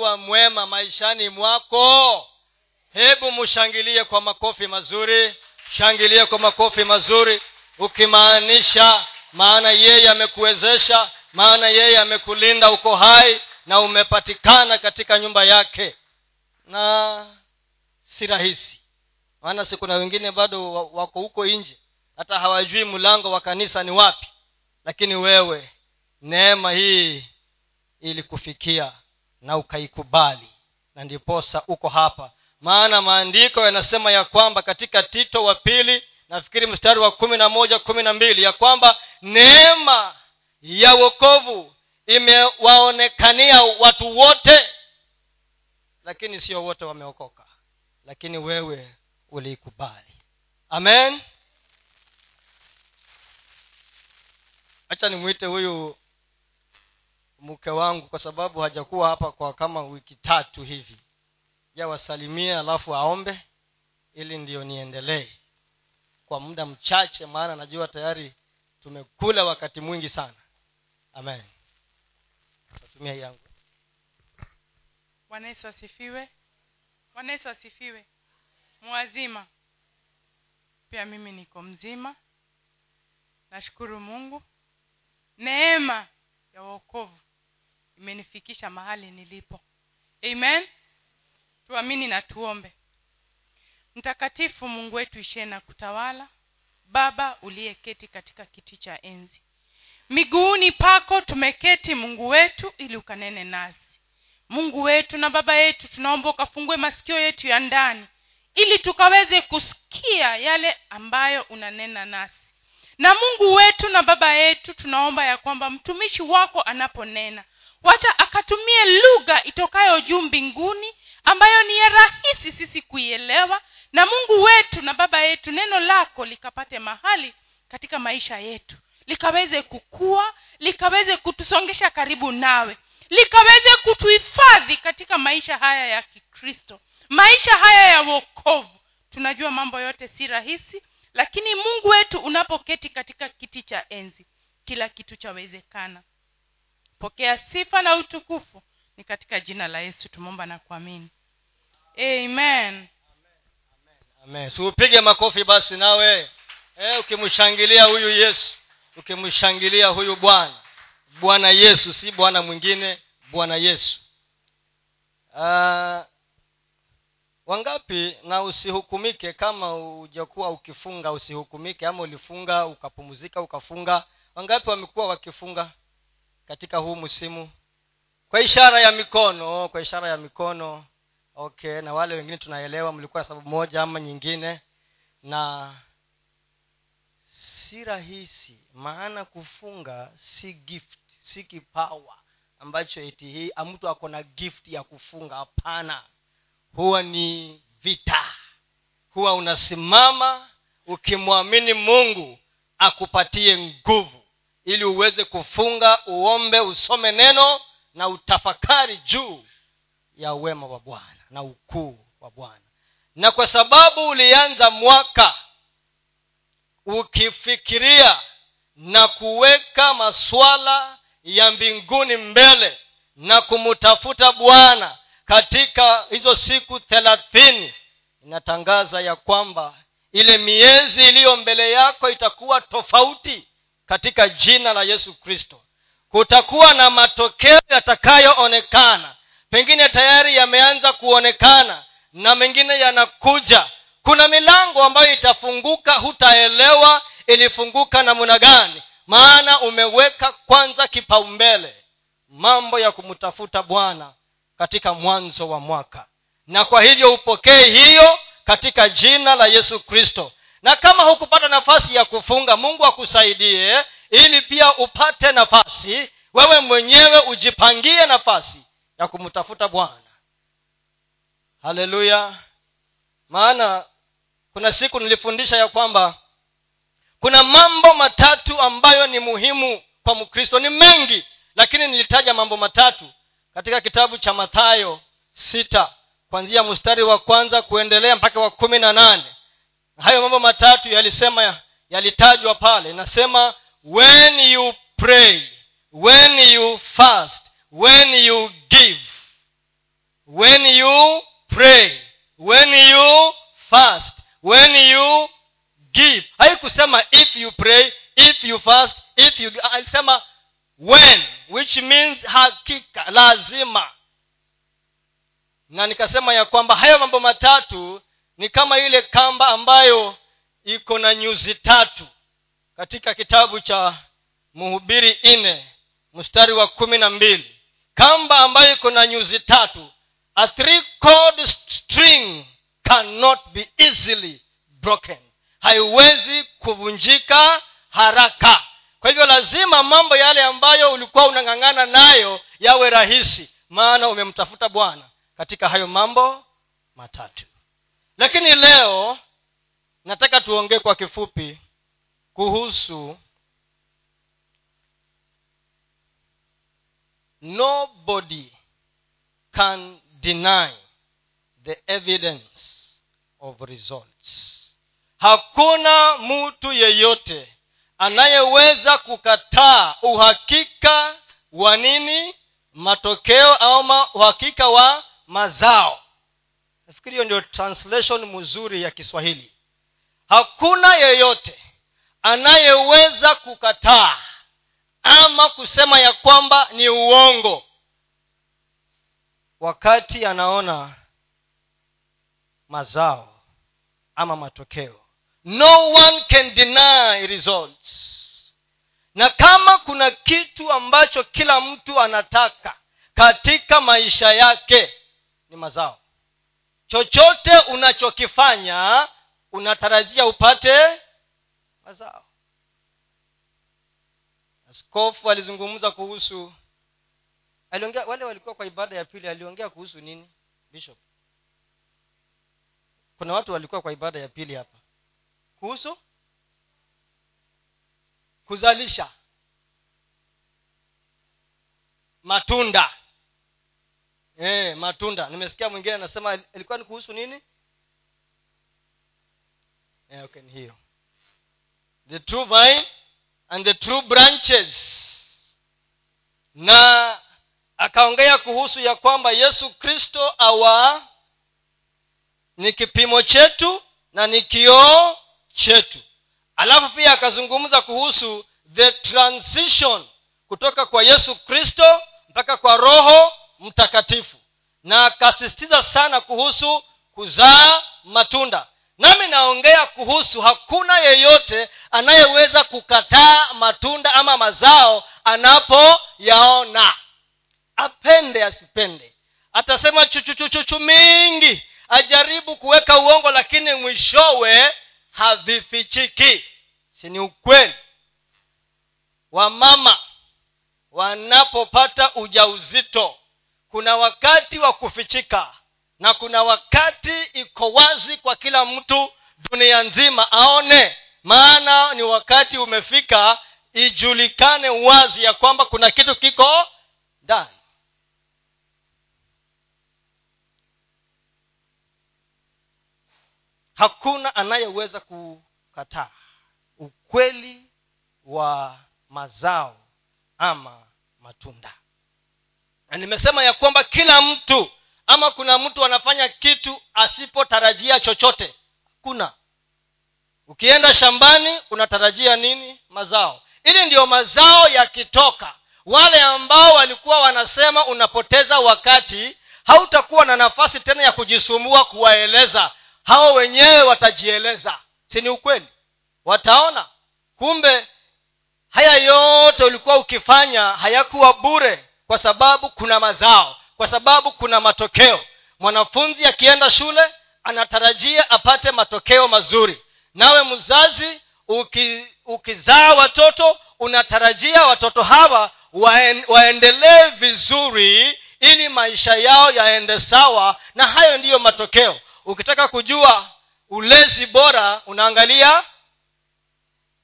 kuwa mwema maishani mwako. Hebu mshangilie kwa makofi mazuri shangilie kwa makofi mazuri ukimaanisha maana yeye amekuwezesha maana yeye amekulinda uko hai na umepatikana katika nyumba yake. Na si rahisi maana si kuna wengine bado wako huko nje hata hawajui mlango wa kanisa ni wapi. Lakini wewe neema hii ilikufikia na ukaikubali. Na ndiposa uko hapa. Maana maandiko yanasema ya kwamba katika tito wa pili nafikiri mstari wa kumi na moja kumi na mbili ya kwamba neema ya wokovu imewaonekania watu wote lakini sio wote wameokoka lakini wewe uliikubali. Amen. Hacha nimwite huyu mke wangu kwa sababu hajakuwa hapa kwa kama wiki tatu hivi. Jawasalimie alafu aombe ili ndiyo niendelee. Kwa muda mchache maana najua tayari tumekula wakati mwingi sana. Amen. Natumia yangu. Bwana asifiwe. Bwana asifiwe. Mwazima. Pia mimi niko mzima. Nashukuru mungu. Neema ya uokovu imenifikisha mahali nilipo. Amen? Tuamini na tuombe. Mtakatifu mungu wetu ishie na kutawala baba uliyeketi katika kiti cha enzi. Miguuni pako tumeketi mungu wetu ili ukanene nasi. Mungu wetu na baba yetu tunaomba ukafungue masikio yetu ya ndani ili tukaweze kusikia yale ambayo unanena nasi. Na mungu wetu na baba yetu tunaomba ya kwamba mtumishi wako anaponena wacha akatumie lugha itokayo juu mbinguni ambayo ni ya rahisi sisi kuielewa na mungu wetu na baba yetu neno lako likapate mahali katika maisha yetu likaweze kukua likaweze kutusongesha karibu nawe likaweze kutuhifadhi katika maisha haya ya kikristo maisha haya ya wokovu. Tunajua mambo yote si rahisi lakini mungu wetu unapoketi katika kiti cha enzi kila kitu chawezekana pokea sifa na utukufu ni katika jina la yesu tumeomba na kuamini. Amen. Amen. Siupige makofi basi nawe. E, ukimshangilia huyu yesu ukimshangilia huyu bwana. Bwana yesu si bwana mwingine bwana yesu. Uh, wangapi na usihukumike kama ujakuwa ukifunga usihukumike ama ulifunga ukapumzika ukafunga? Wangapi wamekuwa wakifunga katika huu msimu. Kwa ishara ya mikono kwa ishara ya mikono okay na wale wengine tunaelewa mlikuwa na sababu moja ama nyingine. Na si rahisi maana kufunga si gift si kipawa ambacho eti hii mtu ako na gift ya kufunga. Hapana. Huwa ni vita. Huwa unasimama ukimwamini mungu akupatie nguvu ili uweze kufunga uombe usome neno na utafakari juu ya uwema wa bwana na ukuu wa bwana. Na kwa sababu ulianza mwaka ukifikiria na kuweka maswala ya mbinguni mbele na kumtafuta bwana katika hizo siku thelathini inatangaza ya kwamba ile miezi iliyo mbele yako itakuwa tofauti katika jina la yesu kristo. Kutakuwa na matokeo yatakayoonekana. Pengine tayari yameanza kuonekana na mengine yanakuja. Kuna milango ambayo itafunguka hutaelewa ilifunguka namna gani. Maana umeweka kwanza kipaumbele mambo ya kumtafuta bwana katika mwanzo wa mwaka. Na kwa hivyo upokee hiyo katika jina la yesu kristo na kama hukupata nafasi ya kufunga mungu akusaidie ili pia upate nafasi wewe mwenyewe ujipangie nafasi ya kumtafuta bwana. Haleluya. Maana kuna siku nilifundisha ya kwamba kuna mambo matatu ambayo ni muhimu kwa mkristo. Ni mengi lakini nilitaja mambo matatu katika kitabu cha mathayo sita kwanzia mstari wa kwanza kuendelea mpaka wa kumi na nane hayo mambo matatu yalisema yalitajwa pale. Nasema when you pray when you fast when you give when you pray when you fast when you give. Haikusema if you pray if you fast if you alisema when which means hakika lazima. Na nikasema ya kwamba hayo mambo matatu ni kama ile kamba ambayo iko na nyuzi tatu katika kitabu cha mhubiri nne mstari wa kumi na mbili. Kamba ambayo iko na nyuzi tatu a three cord string cannot be easily broken. Haiwezi kuvunjika haraka. Kwa hivyo lazima mambo yale ambayo ulikuwa unang'ang'ana nayo yawe rahisi maana umemtafuta bwana katika hayo mambo matatu lakini leo nataka tuongee kwa kifupi kuhusu nobody can deny the evidence of results. Hakuna mtu yeyote anayeweza kukataa uhakika wa nini matokeo ama uhakika wa mazao nafikiri hiyo ndio translation mzuri ya kiswahili. Hakuna yeyote anayeweza kukataa ama kusema ya kwamba ni uongo. Wakati anaona mazao ama matokeo no one can deny results. Na kama kuna kitu ambacho kila mtu anataka katika maisha yake ni mazao chochote unachokifanya unatarajia upate mazao. Askofu alizungumza kuhusu aliongea wale walikuwa kwa ibada ya pili aliongea kuhusu nini? Bishop. Kuna watu walikuwa kwa ibada ya pili hapa. Kuhusu? Kuzalisha matunda e, matunda. Nimesikia mwingine anasema ilikuwa ni kuhusu nini? Eh, okay ni hiyo. The true vine and the true branches. Na akaongea kuhusu ya kwamba yesu kristo awa ni kipimo chetu na ni kioo chetu. Alafu pia akazungumza kuhusu the transition kutoka kwa yesu kristo mpaka kwa roho mtakatifu na akasisitiza sana kuhusu kuzaa matunda. Nami naongea kuhusu hakuna yeyote anayeweza kukataa matunda ama mazao anapoyaona. Apende asipende. Atasema chuchuchuchuchu mingi ajaribu kuweka uongo lakini mwishowe havifichiki. Si ni ukweli? Wamama wanapopata ujauzito kuna wakati wa kufichika na kuna wakati iko wazi kwa kila mtu dunia nzima aone. Maana ni wakati umefika ijulikane wazi ya kwamba kuna kitu kiko ndani. Hakuna anayeweza kukataa ukweli wa mazao ama matunda na nimesema ya kwamba kila mtu ama kuna mtu anafanya kitu asipotarajia chochote kuna. Ukienda shambani unatarajia nini? Mazao. Ili ndiyo mazao yakitoka wale ambao walikuwa wanasema unapoteza wakati hautakuwa na nafasi tena ya kujisumbua kuwaeleza. Hao wenyewe watajieleza. Si ni ukweli? Wataona. Kumbe haya yote ulikuwa ukifanya hayakuwa bure kwa sababu kuna mazao kwa sababu kuna matokeo. Mwanafunzi akienda shule anatarajia apate matokeo mazuri. Nawe mzazi uki, ukizaa watoto unatarajia watoto hawa waen, waendelee vizuri ili maisha yao yaende sawa na hayo ndiyo matokeo. Ukitaka kujua ulezi bora unaangalia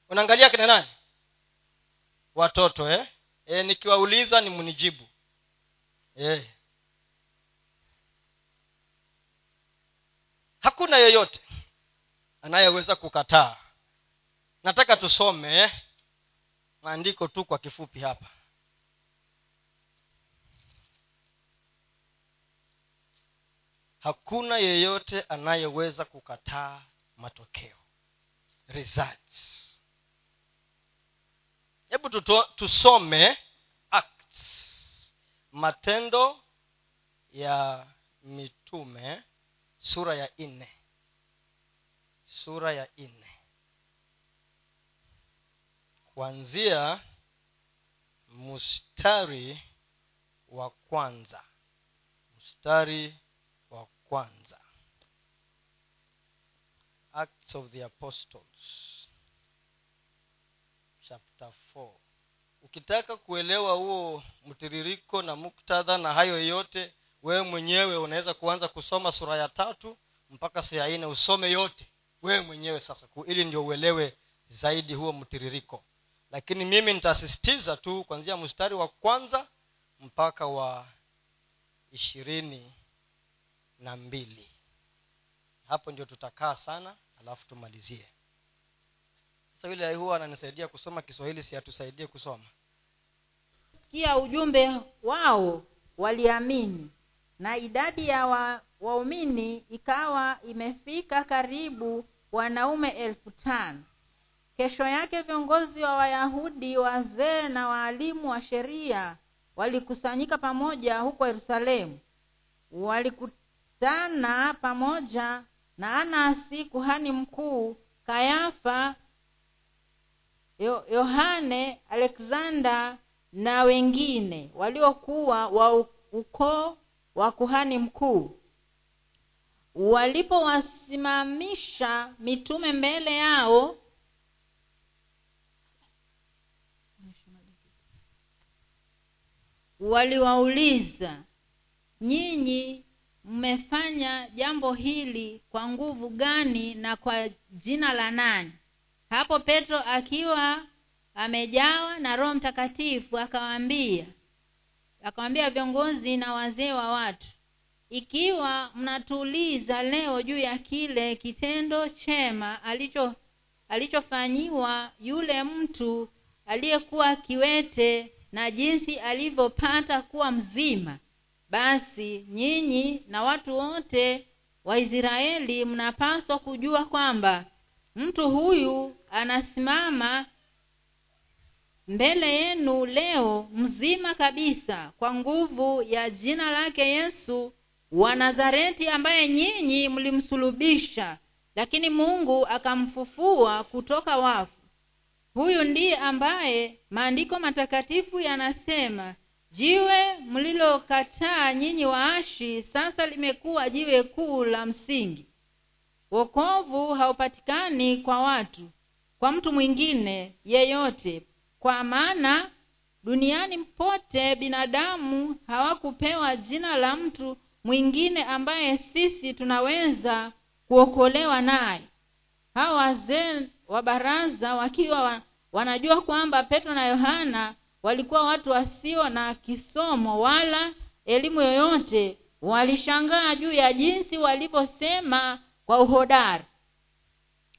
unaangalia kina nani? Watoto eh? E, nikiwauliza ni mnijibu e. hakuna yeyote anayeweza kukataa. Nataka tusome maandiko tu kwa kifupi hapa. Hakuna yeyote anayeweza kukataa matokeo. Results hebu tusome acts. Matendo ya mitume sura ya nne. Sura ya nne. Kuanzia mstari wa kwanza. Mstari wa kwanza. Acts of the apostles chapter 4 ukitaka kuelewa huo mtiririko na muktadha na hayo yote wewe mwenyewe unaweza kuanza kusoma sura ya tatu mpaka sura ya nne. Usome yote wewe mwenyewe sasa ili ndio uelewe zaidi huo mtiririko. Lakini mimi nitasisitiza tu kuanzia mstari wa kwanza mpaka wa ishirini na mbili. Hapo ndio tutakaa sana alafu tumalizie yule huwa ananisaidia kusoma kiswahili si atusaidie kusoma. Kia ujumbe wao waliamini na idadi ya wa, waumini ikawa imefika karibu wanaume elfu tano. Kesho yake viongozi wa wayahudi wazee na waalimu wa sheria walikusanyika pamoja huko yerusalemu. Walikutana pamoja na anasi kuhani mkuu kayafa yohane alexander na wengine waliokuwa wa ukoo wa kuhani mkuu walipowasimamisha mitume mbele yao waliwauliza nyinyi mmefanya jambo hili kwa nguvu gani na kwa jina la nani hapo petro akiwa amejawa na roho mtakatifu akawaambia akawaambia viongozi na wazee wa watu ikiwa mnatuuliza leo juu ya kile kitendo chema alicho alichofanyiwa yule mtu aliyekuwa kiwete na jinsi alivyopata kuwa mzima basi nyinyi na watu wote wa israeli mnapaswa kujua kwamba mtu huyu anasimama mbele yenu leo mzima kabisa kwa nguvu ya jina lake yesu wa nazareti ambaye nyinyi mlimsulubisha lakini mungu akamfufua kutoka wafu. Huyu ndiye ambaye maandiko matakatifu yanasema jiwe mlilokataa nyinyi waashi sasa limekuwa jiwe kuu la msingi wokovu haupatikani kwa watu kwa mtu mwingine yeyote. Kwa maana duniani pote binadamu hawakupewa jina la mtu mwingine ambaye sisi tunaweza kuokolewa naye. Hawa wazee wa baraza wakiwa wanajua kwamba petro na yohana walikuwa watu wasio na kisomo wala elimu yoyote walishangaa juu ya jinsi walivyosema kwa uhodari.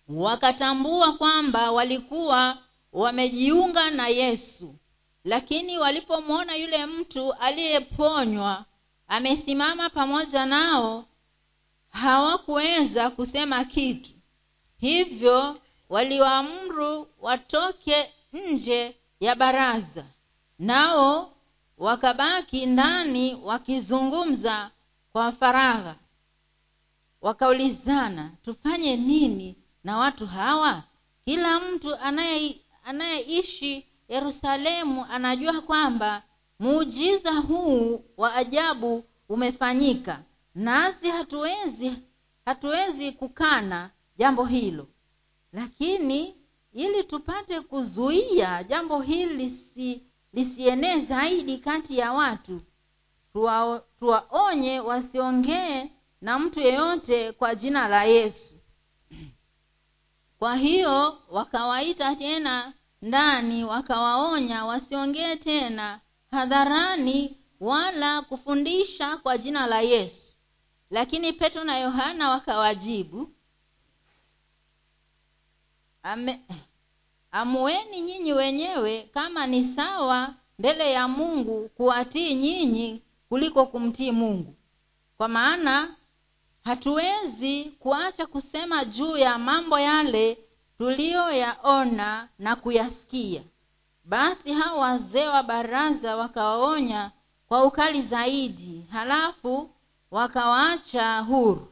Wakatambua kwamba walikuwa wamejiunga na yesu lakini walipomwona yule mtu aliyeponywa amesimama pamoja nao hawakuweza kusema kitu. Hivyo waliwaamuru watoke nje ya baraza. Nao wakabaki ndani wakizungumza kwa faragha wakaulizana tufanye nini na watu hawa? Kila mtu anaye anayeishi yerusalemu anajua kwamba muujiza huu wa ajabu umefanyika. Nasi hatuwezi hatuwezi kukana jambo hilo. Lakini ili tupate kuzuia jambo hili lisi, lisienee zaidi kati ya watu tuwa, tuwaonye wasiongee na mtu yeyote kwa jina la yesu. Kwa hiyo wakawaita tena ndani wakawaonya wasiongee tena hadharani wala kufundisha kwa jina la yesu. Lakini petro na yohana wakawajibu Ame, amueni nyinyi wenyewe kama ni sawa mbele ya mungu kuwatii nyinyi kuliko kumtii mungu. Kwa maana hatuwezi kuacha kusema juu ya mambo yale tuliyoyaona na kuyasikia. Basi hao wazee wa baraza wakawaonya kwa ukali zaidi halafu wakawaacha huru.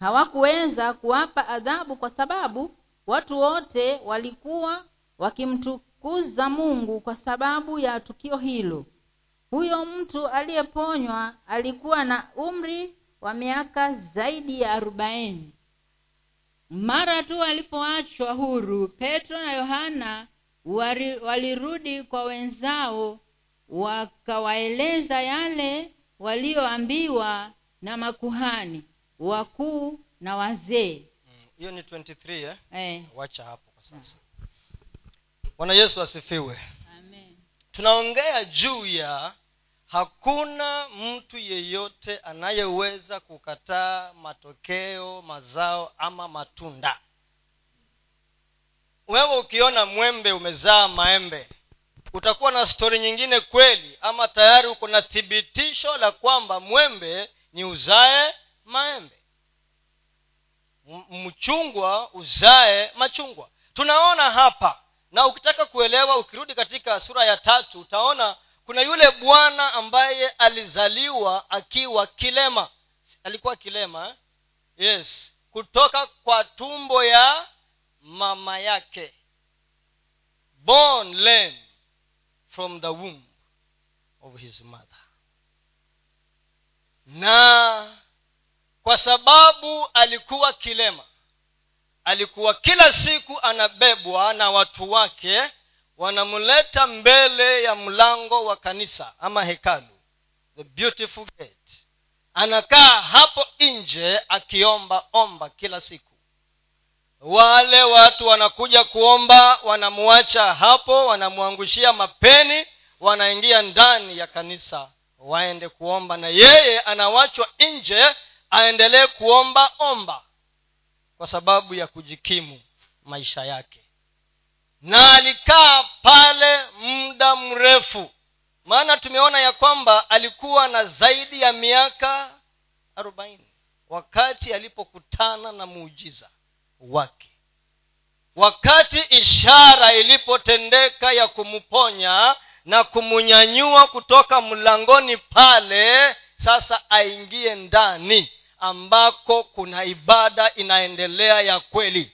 Hawakuweza kuwapa adhabu kwa sababu watu wote walikuwa wakimtukuza mungu kwa sababu ya tukio hilo. Huyo mtu aliyeponywa alikuwa na umri wa miaka zaidi ya arobaini. Mara tu walipoachwa huru petro na yohana walirudi kwa wenzao wakawaeleza yale walioambiwa na makuhani wakuu na wazee. Mm, ni 23 eh? eh, wacha hapo kwa sasa. Bwana yesu asifiwe. Amen. tunaongea juu ya hakuna mtu yeyote anayeweza kukataa matokeo mazao ama matunda. Wewe ukiona mwembe umezaa maembe utakuwa na stori nyingine kweli ama tayari uko na thibitisho la kwamba mwembe ni uzae maembe? Mchungwa uzae machungwa. Tunaona hapa na ukitaka kuelewa ukirudi katika sura ya tatu utaona kuna yule bwana ambaye alizaliwa akiwa kilema. Alikuwa kilema eh? yes. Kutoka kwa tumbo ya mama yake. Born lame from the womb of his mother. Na kwa sababu alikuwa kilema alikuwa kila siku anabebwa na watu wake wanamleta mbele ya mlango wa kanisa ama hekalu the beautiful gate. Anakaa hapo nje akiomba omba kila siku. Wale watu wanakuja kuomba wanamwacha hapo wanamwangushia mapeni wanaingia ndani ya kanisa waende kuomba. Na yeye anawachwa nje aendelee kuomba omba kwa sababu ya kujikimu maisha yake na alikaa pale muda mrefu. Maana tumeona ya kwamba alikuwa na zaidi ya miaka arobaini wakati alipokutana na muujiza wake. Wakati ishara ilipotendeka ya kumponya na kumunyanyua kutoka mlangoni pale sasa aingie ndani ambako kuna ibada inaendelea ya kweli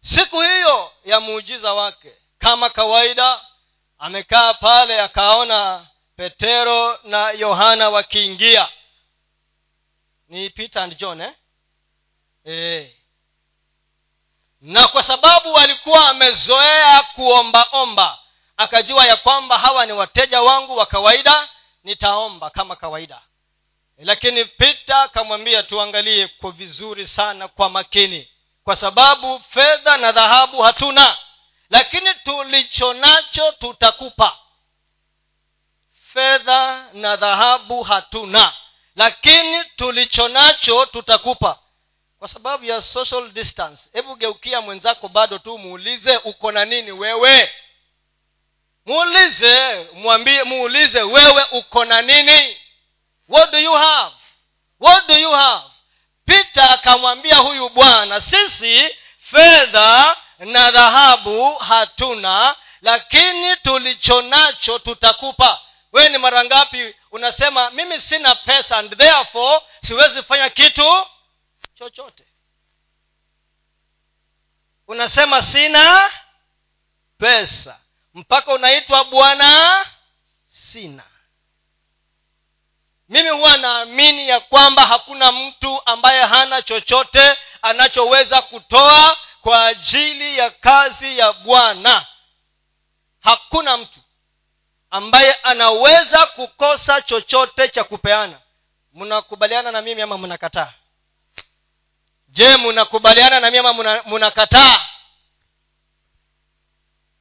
siku hiyo ya muujiza wake kama kawaida amekaa pale akaona petero na yohana wakiingia ni peter and john eh? e. na kwa sababu alikuwa amezoea kuombaomba akajua ya kwamba hawa ni wateja wangu wa kawaida nitaomba kama kawaida lakini pita akamwambia tuangalie kwa vizuri sana kwa makini kwa sababu fedha na dhahabu hatuna. Lakini tulicho nacho tutakupa. Fedha na dhahabu hatuna. Lakini tulicho nacho tutakupa. Kwa sababu ya social distance hebu geukia mwenzako bado tu muulize uko na nini wewe? Muulize mwambie muulize wewe uko na nini? What do you have? What do you have peter akamwambia huyu bwana sisi fedha na dhahabu hatuna lakini tulicho nacho tutakupa. Wewe ni mara ngapi unasema mimi sina pesa and therefore siwezi fanya kitu chochote. Unasema sina pesa. Mpaka unaitwa bwana sina mimi huwa naamini ya kwamba hakuna mtu ambaye hana chochote anachoweza kutoa kwa ajili ya kazi ya bwana. Hakuna mtu ambaye anaweza kukosa chochote cha kupeana. Mnakubaliana na mimi ama mnakataa? Je mnakubaliana na mimi ama mnakataa?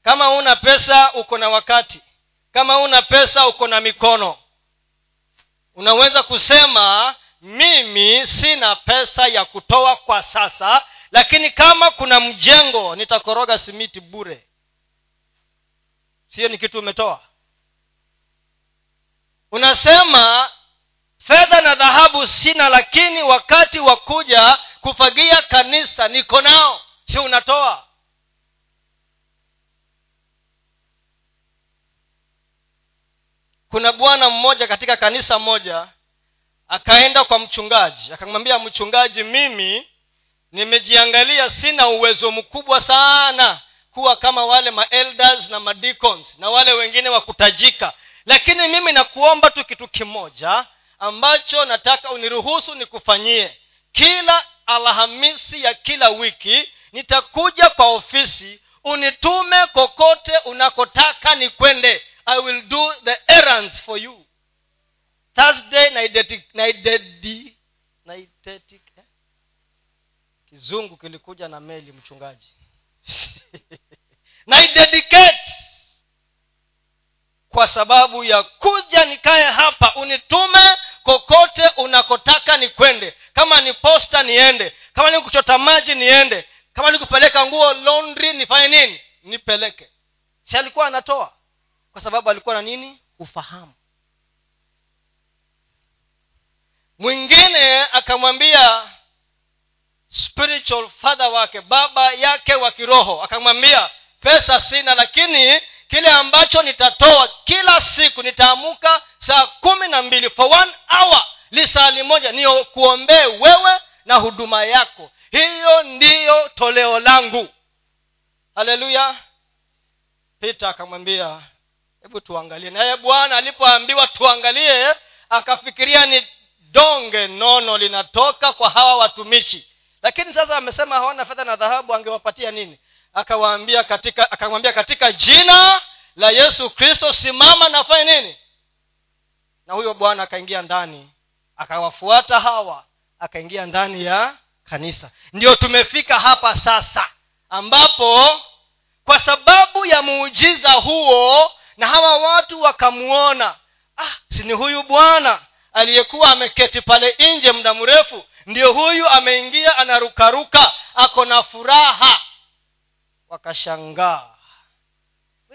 Kama una pesa uko na wakati. Kama una pesa uko na mikono unaweza kusema mimi sina pesa ya kutoa kwa sasa lakini kama kuna mjengo nitakoroga simiti bure. Sio ni kitu umetoa. Unasema fedha na dhahabu sina lakini wakati wa kuja kufagia kanisa niko nao. Si unatoa kuna bwana mmoja katika kanisa moja akaenda kwa mchungaji akamwambia mchungaji mimi nimejiangalia sina uwezo mkubwa sana kuwa kama wale maelders na madicons na wale wengine wa kutajika. Lakini mimi nakuomba tu kitu kimoja ambacho nataka uniruhusu nikufanyie. Kila alhamisi ya kila wiki nitakuja kwa ofisi unitume kokote unakotaka nikwende i will do the errands for you. Thursday eh? kizungu kilikuja na meli mchungaji. Naidedicate! Kwa sababu ya kuja nikaye hapa unitume kokote unakotaka nikwende. Kama ni posta niende. Kama ni kuchota maji niende. Kama ni kupeleka nguo laundry nifanye nini? Nipeleke. Si alikuwa anatoa kwa sababu alikuwa na nini? Ufahamu. Mwingine akamwambia spiritual father wake baba yake wa kiroho akamwambia pesa sina lakini kile ambacho nitatoa kila siku nitaamuka saa kumi na mbili for one hour lisali moja niyo kuombee wewe na huduma yako. Hiyo ndiyo toleo langu. Haleluya. Peter akamwambia hebu tuangalie. Naye bwana alipoambiwa tuangalie akafikiria ni donge nono linatoka kwa hawa watumishi. Lakini sasa amesema hawana fedha na dhahabu angewapatia nini? Akawaambia katika akamwambia katika jina la yesu kristo simama na fanye nini? Na huyo bwana akaingia ndani akawafuata hawa akaingia ndani ya kanisa. Ndio tumefika hapa sasa ambapo kwa sababu ya muujiza huo na hawa watu wakamuona ah sini huyu bwana aliyekuwa ameketi pale nje muda mrefu ndio huyu ameingia anarukaruka ako na furaha. Wakashangaa.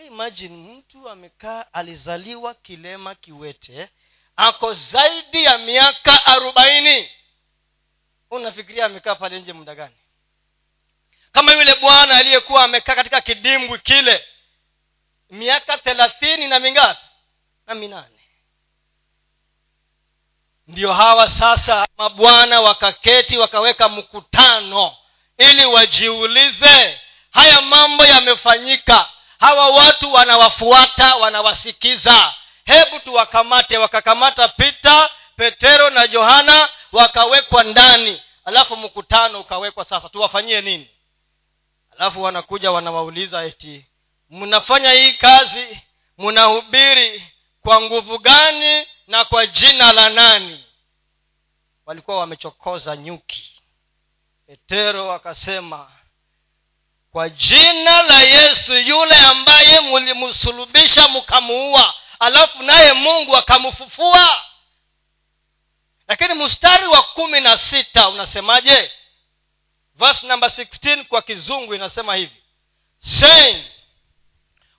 Imagine mtu amekaa alizaliwa kilema kiwete ako zaidi ya miaka arobaini. Unafikiria amekaa pale nje muda gani? Kama yule bwana aliyekuwa amekaa katika kidimbwi kile miaka thelathini na mingapi? Na minane. Ndio hawa sasa mabwana wakaketi wakaweka mkutano ili wajiulize haya mambo yamefanyika. Hawa watu wanawafuata wanawasikiza. Hebu tuwakamate. Wakakamata pita petero na johana wakawekwa ndani. Alafu mkutano ukawekwa sasa. Tuwafanyie nini? Alafu wanakuja wanawauliza eti mnafanya hii kazi mnahubiri kwa nguvu gani na kwa jina la nani? Walikuwa wamechokoza nyuki. Petero akasema kwa jina la yesu yule ambaye mulimsulubisha mkamuua alafu naye mungu akamfufua lakini mstari wa kumi na sita unasemaje? Verse number 16 kwa kizungu inasema hivi saying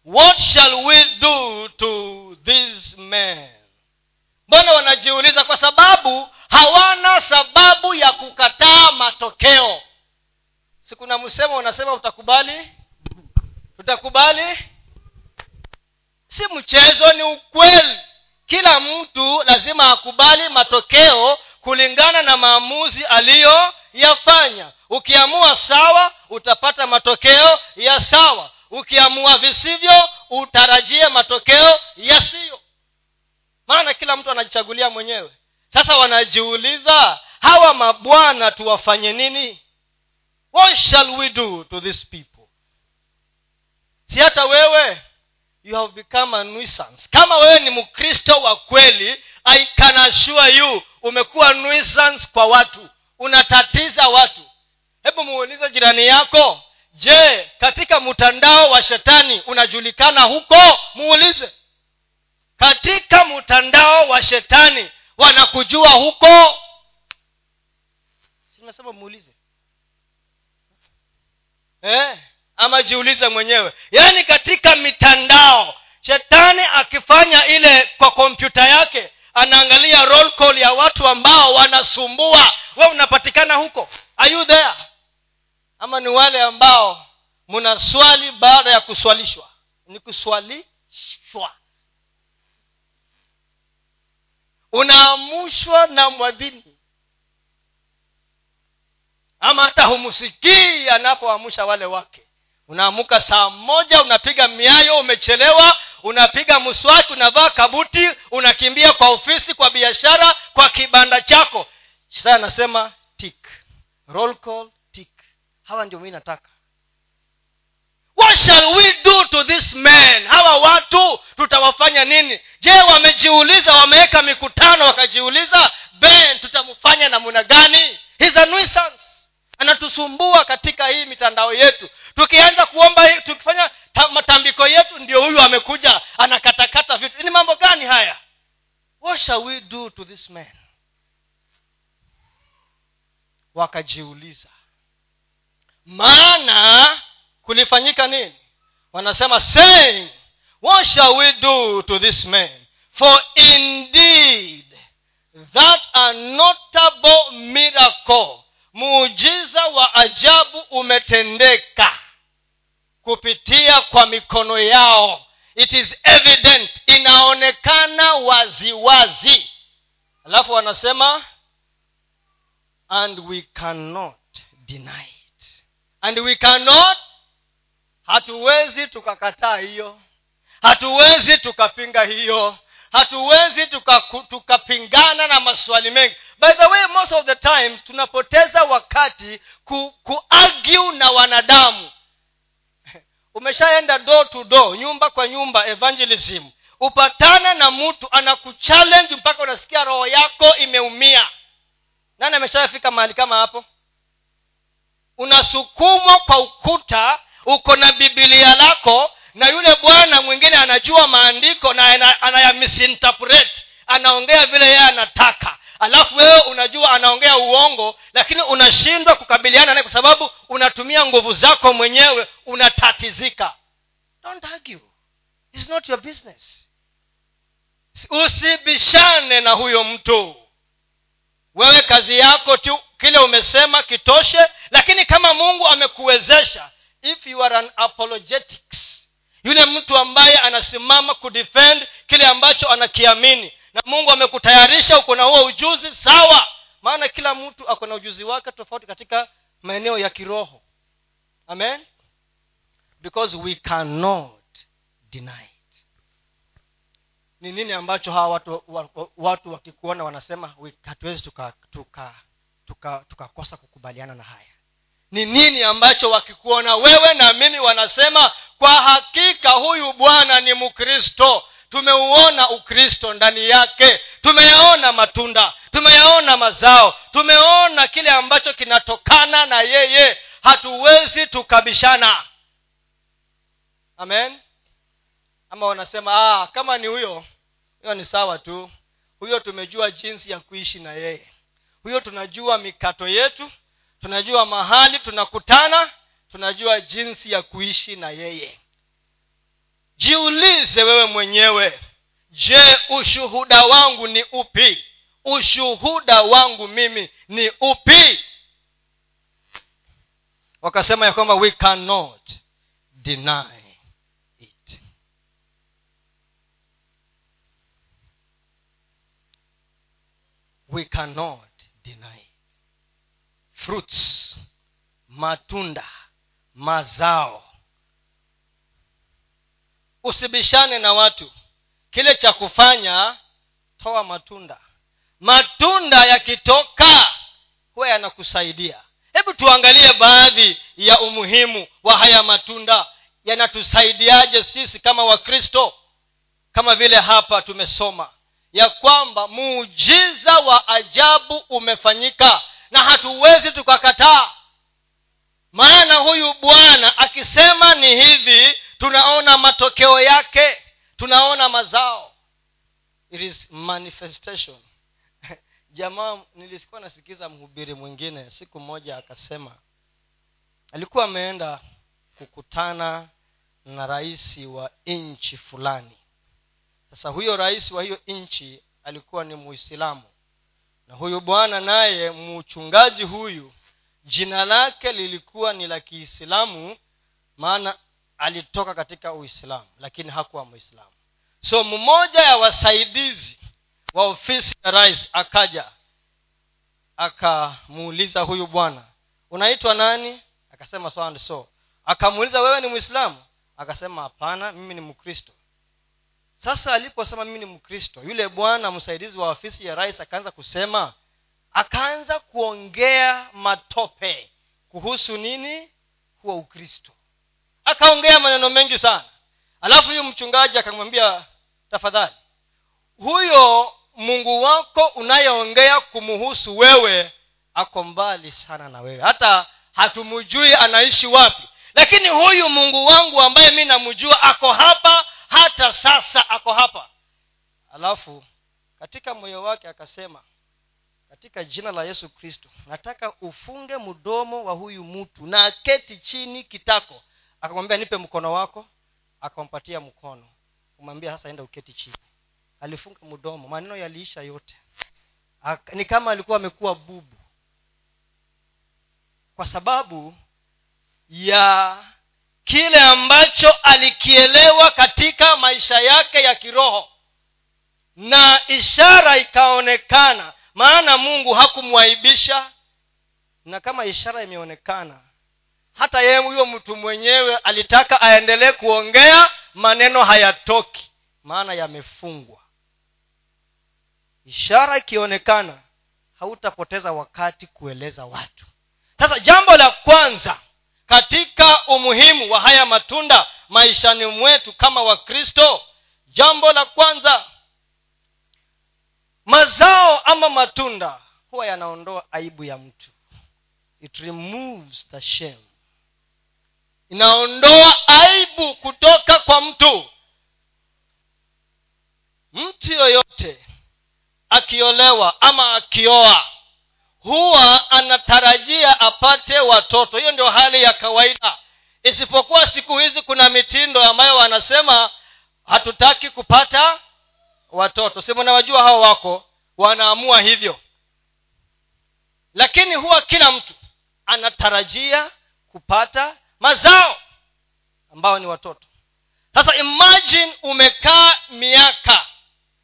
what shall we do to this man? Mbona wanajiuliza? Kwa sababu hawana sababu ya kukataa matokeo. Si kuna msemo unasema utakubali? Tutakubali si mchezo ni ukweli. Kila mtu lazima akubali matokeo kulingana na maamuzi aliyoyafanya. Ukiamua sawa utapata matokeo ya sawa ukiamua visivyo utarajie matokeo yasiyo. Maana kila mtu anajichagulia mwenyewe. Sasa wanajiuliza hawa mabwana tuwafanye nini? What shall we do to these people? Si hata wewe you have become a nuisance. Kama wewe ni mkristo wa kweli i can assure you umekuwa nuisance kwa watu. Unatatiza watu. Hebu muulize jirani yako je katika mtandao wa shetani unajulikana huko? Muulize. Katika mtandao wa shetani wanakujua huko? Simesema muulize? Eh? ama jiulize mwenyewe. Yaani katika mitandao shetani akifanya ile kwa kompyuta yake anaangalia roll call ya watu ambao wanasumbua. We unapatikana huko? Are you there ama ni wale ambao muna swali baada ya kuswalishwa. Ni kuswalishwa. Unaamushwa na mwadhini ama hata humsikii anapoamusha wale wake. Unaamuka saa moja unapiga miayo umechelewa unapiga mswaki unavaa kabuti unakimbia kwa ofisi kwa biashara kwa kibanda chako. Sasa anasema tik roll call hawa ndio mi nataka. What shall we do to this man? Hawa watu tutawafanya nini? Je wamejiuliza wameweka mikutano wakajiuliza ben tutamfanya namuna gani? He's a nuisance. Anatusumbua katika hii mitandao yetu. Tukianza kuomba tukifanya matambiko yetu ndio huyu amekuja anakatakata vitu. Ni mambo gani haya? What shall we do to this man? Wakajiuliza maana kulifanyika nini? Wanasema saying what shall we do to this man. For indeed that a notable miracle muujiza wa ajabu umetendeka kupitia kwa mikono yao. It is evident inaonekana waziwazi. Alafu wanasema and we cannot deny and we cannot hatuwezi tukakataa hiyo. Hatuwezi tukapinga hiyo. Hatuwezi tukapingana tuka na maswali mengi. By the way most of the times tunapoteza wakati ku, kuargue na wanadamu. Umeshaenda door to door nyumba kwa nyumba evangelism. Upatana na mtu anakuchallenge mpaka unasikia roho yako imeumia. Nani ameshafika mahali kama hapo unasukumwa kwa ukuta uko na bibilia lako na yule bwana mwingine anajua maandiko na anayamisinterpret anaongea vile yeye anataka. Alafu wewe unajua anaongea uongo lakini unashindwa kukabiliana naye kwa sababu unatumia nguvu zako mwenyewe unatatizika. Don't argue. It's not your business. Usibishane na huyo mtu. Wewe kazi yako tu kile umesema kitoshe lakini kama mungu amekuwezesha if you are an apologetics yule mtu ambaye anasimama kudefend kile ambacho anakiamini na mungu amekutayarisha uko na huo ujuzi sawa. Maana kila mtu ako na ujuzi wake tofauti katika maeneo ya kiroho. Amen? Because we cannot deny it. Ni nini ambacho hawa watu watu wakikuona wanasema hatuwezi tukakosa tuka, tuka, tuka, kukubaliana na haya ni nini ambacho wakikuona wewe na mimi wanasema? Kwa hakika huyu bwana ni mkristo. Tumeuona ukristo ndani yake. Tumeyaona matunda. Tumeyaona mazao. Tumeona kile ambacho kinatokana na yeye. Hatuwezi tukabishana. Amen? Ama wanasema ah, kama ni huyo hiyo ni sawa tu. Huyo tumejua jinsi ya kuishi na yeye. Huyo tunajua mikato yetu tunajua mahali tunakutana tunajua jinsi ya kuishi na yeye. Jiulize wewe mwenyewe je ushuhuda wangu ni upi? Ushuhuda wangu mimi ni upi? Wakasema ya kwamba we cannot deny it. We cannot deny it fruits matunda mazao. Usibishane na watu. Kile cha kufanya toa matunda. Matunda yakitoka huwa yanakusaidia. Hebu tuangalie baadhi ya umuhimu wa haya matunda. Yanatusaidiaje sisi kama wakristo? Kama vile hapa tumesoma ya kwamba muujiza wa ajabu umefanyika na hatuwezi tukakataa. Maana huyu bwana akisema ni hivi tunaona matokeo yake tunaona mazao. It is manifestation. Jamaa nilikuwa nasikiza mhubiri mwingine siku moja akasema alikuwa ameenda kukutana na rais wa nchi fulani. Sasa huyo rais wa hiyo nchi alikuwa ni muislamu na huyu bwana naye mchungaji huyu jina lake lilikuwa ni la kiislamu maana alitoka katika uislamu lakini hakuwa mwislamu so mmoja ya wasaidizi wa ofisi ya rais akaja akamuuliza huyu bwana unaitwa nani? Akasema so so. Akamuuliza wewe ni mwislamu akasema hapana mimi ni mkristo sasa aliposema mimi ni mkristo yule bwana msaidizi wa ofisi ya rais akaanza kusema akaanza kuongea matope kuhusu nini? Huwa ukristo. Akaongea maneno mengi sana. Alafu huyu mchungaji akamwambia tafadhali huyo mungu wako unayeongea kumuhusu wewe ako mbali sana na wewe. Hata hatumjui anaishi wapi. Lakini huyu mungu wangu ambaye mi namjua ako hapa hata sasa ako hapa. Alafu katika moyo wake akasema katika jina la yesu kristo nataka ufunge mdomo wa huyu mtu na aketi chini kitako. Akamwambia nipe mkono wako. Akampatia mkono. Kumwambia sasa enda uketi chini. Alifunga mdomo. Maneno yaliisha yote. Ak, ni kama alikuwa amekuwa bubu. Kwa sababu ya kile ambacho alikielewa katika maisha yake ya kiroho. Na ishara ikaonekana maana mungu hakumwaibisha. Na kama ishara imeonekana hata yeye huyo mtu mwenyewe alitaka aendelee kuongea maneno hayatoki maana yamefungwa. Ishara ikionekana hautapoteza wakati kueleza watu. Sasa jambo la kwanza katika umuhimu wa haya matunda maishani mwetu kama wakristo jambo la kwanza mazao ama matunda huwa yanaondoa aibu ya mtu. It removes the shame. Inaondoa aibu kutoka kwa mtu. Mtu yoyote akiolewa ama akioa huwa anatarajia apate watoto. Hiyo ndio hali ya kawaida. Isipokuwa siku hizi kuna mitindo ambayo wanasema hatutaki kupata watoto. Si mnawajua hao wako? Wanaamua hivyo. Lakini huwa kila mtu anatarajia kupata mazao ambao ni watoto. Sasa imagine umekaa miaka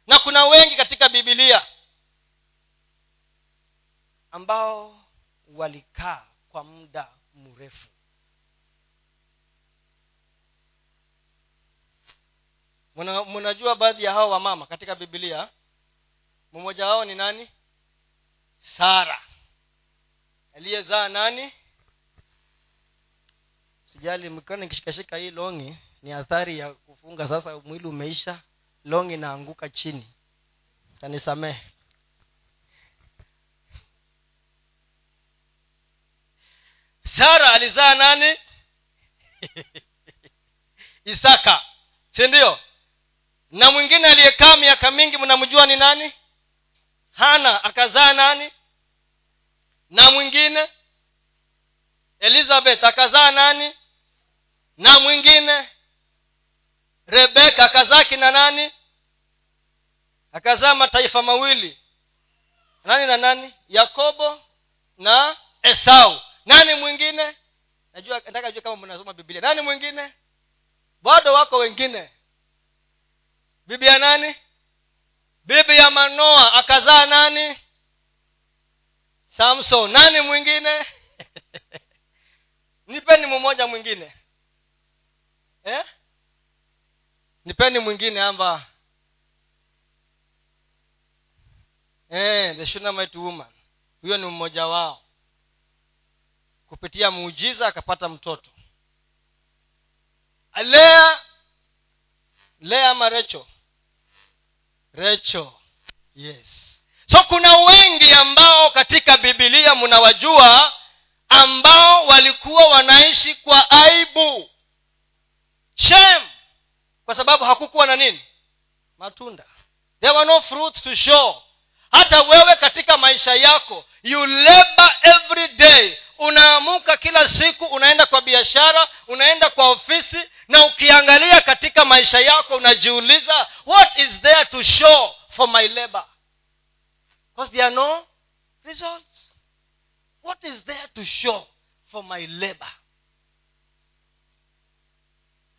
na kuna wengi katika bibilia ambao walikaa kwa muda mrefu. Mnajua baadhi ya hao wamama katika bibilia mmoja wao ni nani? Sara. Aliyezaa nani? Sijali mkono nikishikashika hii longi ni athari ya kufunga sasa mwili umeisha longi inaanguka chini. Tanisamehe sara alizaa nani? Isaka. Sindio na mwingine aliyekaa miaka mingi mnamjua ni nani? Hana. Akazaa nani? Na mwingine? Elizabeth. Akazaa nani? Na mwingine? Rebeka akazaa kina nani? Akazaa mataifa mawili. Nani na nani? Yakobo na esau nani mwingine? Najua nataka jua kama mnasoma biblia. Nani mwingine? Bado wako wengine. Bibi ya nani? Bibi ya manoa. Akazaa nani? Samson. Nani mwingine? Nipeni mmoja mwingine. Eh? nipeni mwingine amba eh, the woman. Huyo ni mmoja wao kupitia muujiza akapata mtoto. Lea lea ama recho? Recho yes. So kuna wengi ambao katika bibilia mnawajua ambao walikuwa wanaishi kwa aibu. Shem kwa sababu hakukuwa na nini? Matunda. There were no fruits to show. Hata wewe katika maisha yako you labor every day unaamuka kila siku unaenda kwa biashara unaenda kwa ofisi na ukiangalia katika maisha yako unajiuliza what is there to show for my labor? Because there are no results. What is there to show for my labor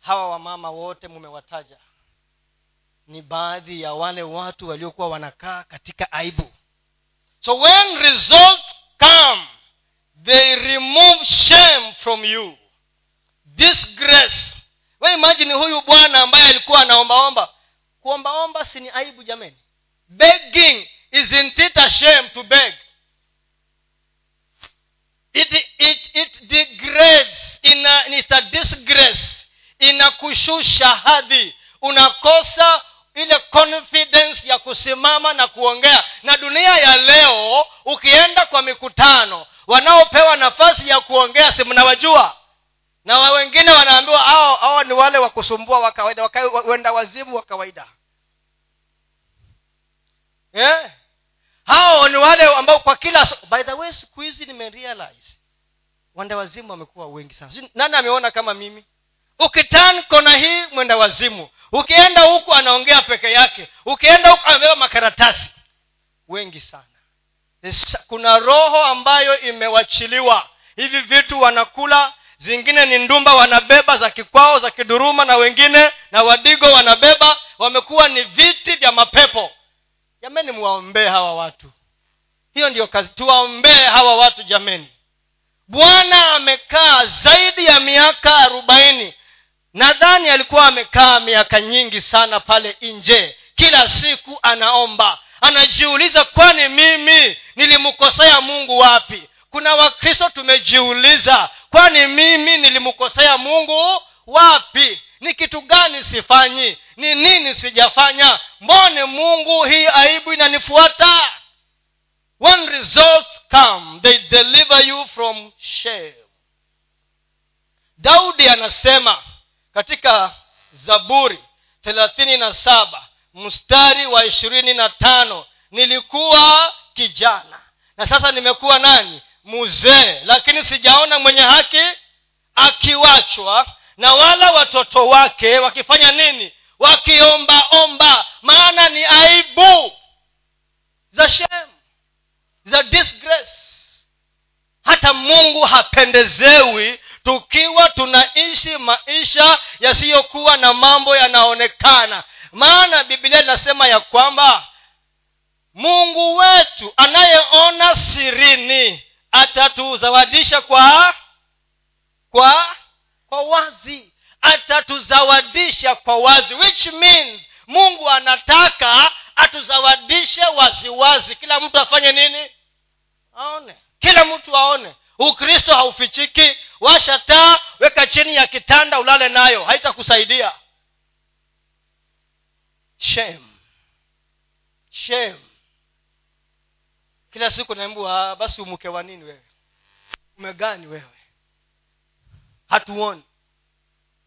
hawa wamama wote mumewataja. Ni baadhi ya wale watu waliokuwa wanakaa katika aibu. So when results come they remove shame from you. Disgrace. We imagine huyu bwana ambaye alikuwa anaombaomba. Kuombaomba si ni aibu jamani begging isn't it a shame to beg. It, it, it degrades ina, it's a disgrace. Inakushusha hadhi. Unakosa ile confidence ya kusimama na kuongea. Na dunia ya leo ukienda kwa mikutano wanaopewa nafasi ya kuongea si mnawajua? Na wengine wanaambiwa hao hao ni wale wa kusumbua wa kawaida wenda wazimu wa kawaida. Yeah? hao ni wale ambao kwa kila by the way siku hizi nimerealize wenda wazimu wamekuwa wengi sana. Nani ameona kama mimi? Ukitan kona hii mwenda wazimu. Ukienda huku anaongea peke yake. Ukienda huku amebeba makaratasi. Wengi sana kuna roho ambayo imewachiliwa. Hivi vitu wanakula zingine ni ndumba wanabeba za kikwao za kiduruma na wengine na wadigo wanabeba. Wamekuwa ni viti vya mapepo. Jameni muwaombee hawa watu. Hiyo ndiyo kazi. Tuwaombee hawa watu jameni. Bwana amekaa zaidi ya miaka arobaini. Nadhani alikuwa amekaa miaka nyingi sana pale nje. Kila siku anaomba anajiuliza kwani mimi nilimkosea mungu wapi? Kuna wakristo tumejiuliza kwani mimi nilimkosea mungu wapi? Ni kitu gani sifanyi? Ni nini sijafanya? Mbone mungu hii aibu inanifuata? When results come they deliver you from shame. Daudi anasema katika zaburi thelathini na saba mstari wa ishirini na tano nilikuwa kijana. Na sasa nimekuwa nani? Muzee. Lakini sijaona mwenye haki akiwachwa na wala watoto wake wakifanya nini? Wakiombaomba maana ni aibu. Za shem za disgrace. Hata mungu hapendezewi tukiwa tunaishi maisha yasiyokuwa na mambo yanaonekana maana bibilia inasema ya kwamba mungu wetu anayeona sirini atatuzawadisha kwa kwa kwa wazi. Atatuzawadisha kwa wazi which means mungu anataka atuzawadishe waziwazi. Kila mtu afanye nini? Aone. Kila mtu aone. Ukristo haufichiki. Washa taa weka chini ya kitanda ulale nayo. Haitakusaidia shame shame kila siku naambiwa basi umuke wa nini wewe? Umegani wewe? Hatuoni.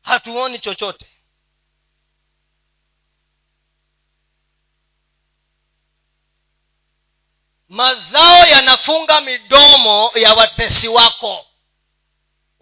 Hatuoni chochote. Mazao yanafunga midomo ya watesi wako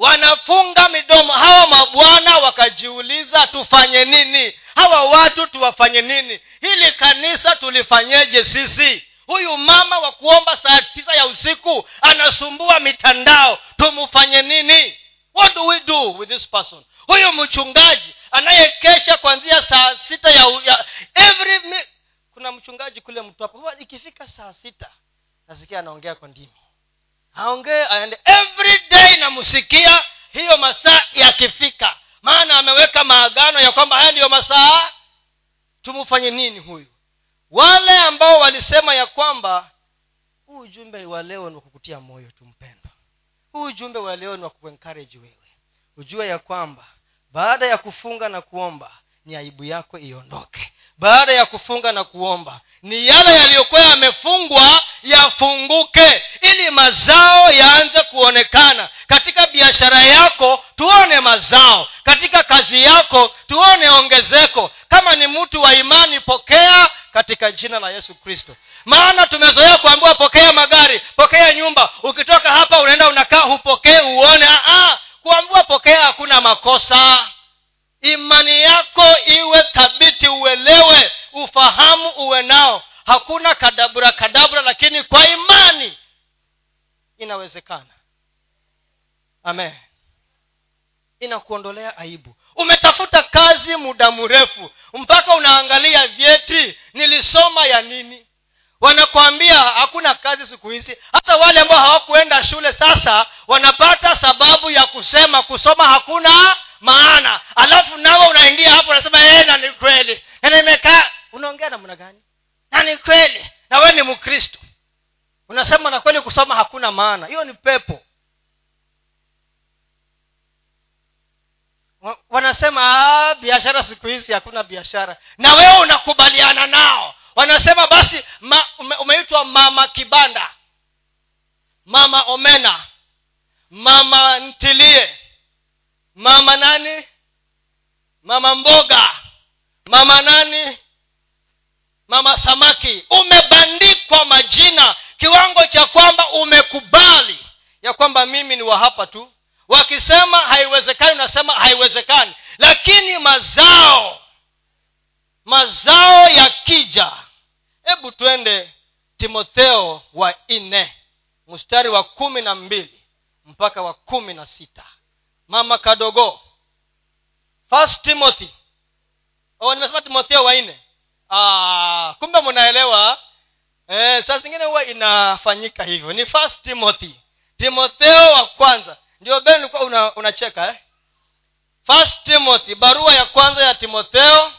wanafunga midomo. Hawa mabwana wakajiuliza tufanye nini? Hawa watu tuwafanye nini? Hili kanisa tulifanyeje sisi? Huyu mama wa kuomba saa tisa ya usiku anasumbua mitandao. Tumfanye nini? What do we do with this person? Huyu mchungaji anayekesha kuanzia saa sita ya, ya every kuna mchungaji kule mtwapa. Ikifika saa sita nasikia anaongea kwa ndimi aongee aende. Every day namsikia hiyo masaa yakifika. Maana ameweka maagano ya kwamba haya ndiyo masaa. Tumfanye nini huyu? Wale ambao walisema ya kwamba huu ujumbe wa leo ni wakukutia moyo tumpendwa huu ujumbe wa leo ni wakuencourage wewe. Ujue ya kwamba baada ya kufunga na kuomba ni aibu yako iondoke. Baada ya kufunga na kuomba ni yale yaliyokuwa yamefungwa yafunguke ili mazao yaanze kuonekana. Katika biashara yako tuone mazao. Katika kazi yako tuone ongezeko. Kama ni mtu wa imani pokea katika jina la yesu kristo. Maana tumezoea kuambiwa pokea magari pokea nyumba. Ukitoka hapa unaenda unakaa hupokee uone kuambiwa pokea hakuna makosa. Imani yako iwe thabiti uelewe ufahamu uwe nao. Hakuna kadabura kadabura lakini kwa imani inawezekana. Amen. Inakuondolea aibu. Umetafuta kazi muda mrefu mpaka unaangalia vyeti nilisoma ya nini? Wanakwambia hakuna kazi siku hizi. Hata wale ambao hawakuenda shule sasa wanapata sababu ya kusema kusoma hakuna maana. Alafu nawe unaingia hapo unasema ee na ni kweli. Na nimekaa unaongea namna gani? Na ni kweli. Na we ni mkristo. Unasema na kweli kusoma hakuna maana. Hiyo ni pepo. Wanasema "Ah, biashara siku hizi hakuna biashara. Na wewe unakubaliana nao. Wanasema basi ma, ume, umeitwa mama kibanda mama omena mama ntilie mama nani? Mama mboga mama nani mama samaki umebandikwa majina kiwango cha kwamba umekubali ya kwamba mimi ni wa hapa tu. Wakisema haiwezekani unasema haiwezekani. Lakini mazao mazao ya kija hebu twende timotheo wa nne mstari wa kumi na mbili mpaka wa kumi na sita. Mama kadogo. First timothy. Oh, nimesema timotheo wa nne ah, kumbe mnaelewa eh, saa zingine huwa inafanyika hivyo. Ni first timothy. Timotheo wa kwanza. Ndio ben ulikuwa una, unacheka eh? first timothy barua ya kwanza ya timotheo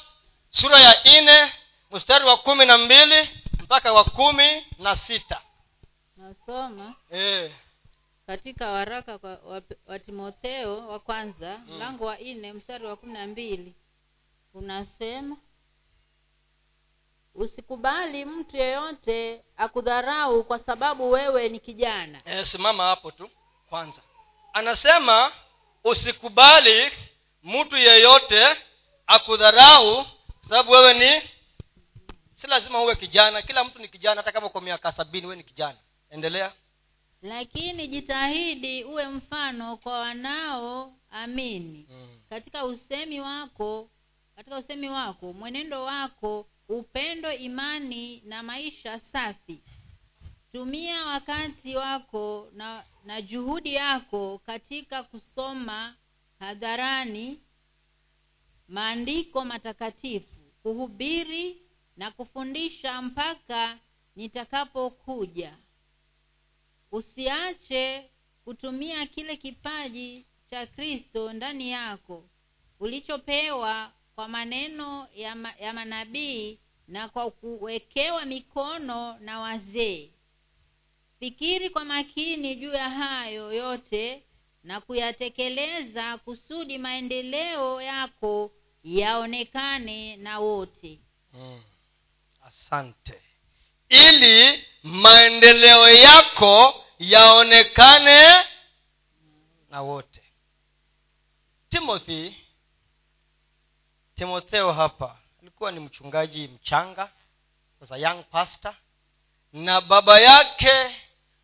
sura ya nne mstari wa kumi na mbili mpaka wa kumi na sita. Nasoma. Eh. katika waraka kwa, wa, wa timotheo wa kwanza mlango wa nne mstari wa kumi na mbili unasema usikubali mtu yeyote akudharau kwa sababu wewe ni kijana. E, simama hapo tu kwanza. Anasema usikubali mtu yeyote akudharau kwa sababu wewe ni si lazima uwe kijana kila mtu ni kijana hata kama uko miaka sabini wewe ni kijana. Endelea. Lakini jitahidi uwe mfano kwa wanaoamini mm. katika usemi wako katika usemi wako mwenendo wako upendo imani na maisha safi. Tumia wakati wako na, na juhudi yako katika kusoma hadharani maandiko matakatifu kuhubiri na kufundisha mpaka nitakapokuja. Usiache kutumia kile kipaji cha kristo ndani yako ulichopewa kwa maneno ya, ma, ya manabii na kwa kuwekewa mikono na wazee. Fikiri kwa makini juu ya hayo yote na kuyatekeleza kusudi maendeleo yako yaonekane na wote. Mm. asante. Ili maendeleo yako yaonekane na wote. Timothy timotheo hapa alikuwa ni mchungaji mchanga was young pastor na baba yake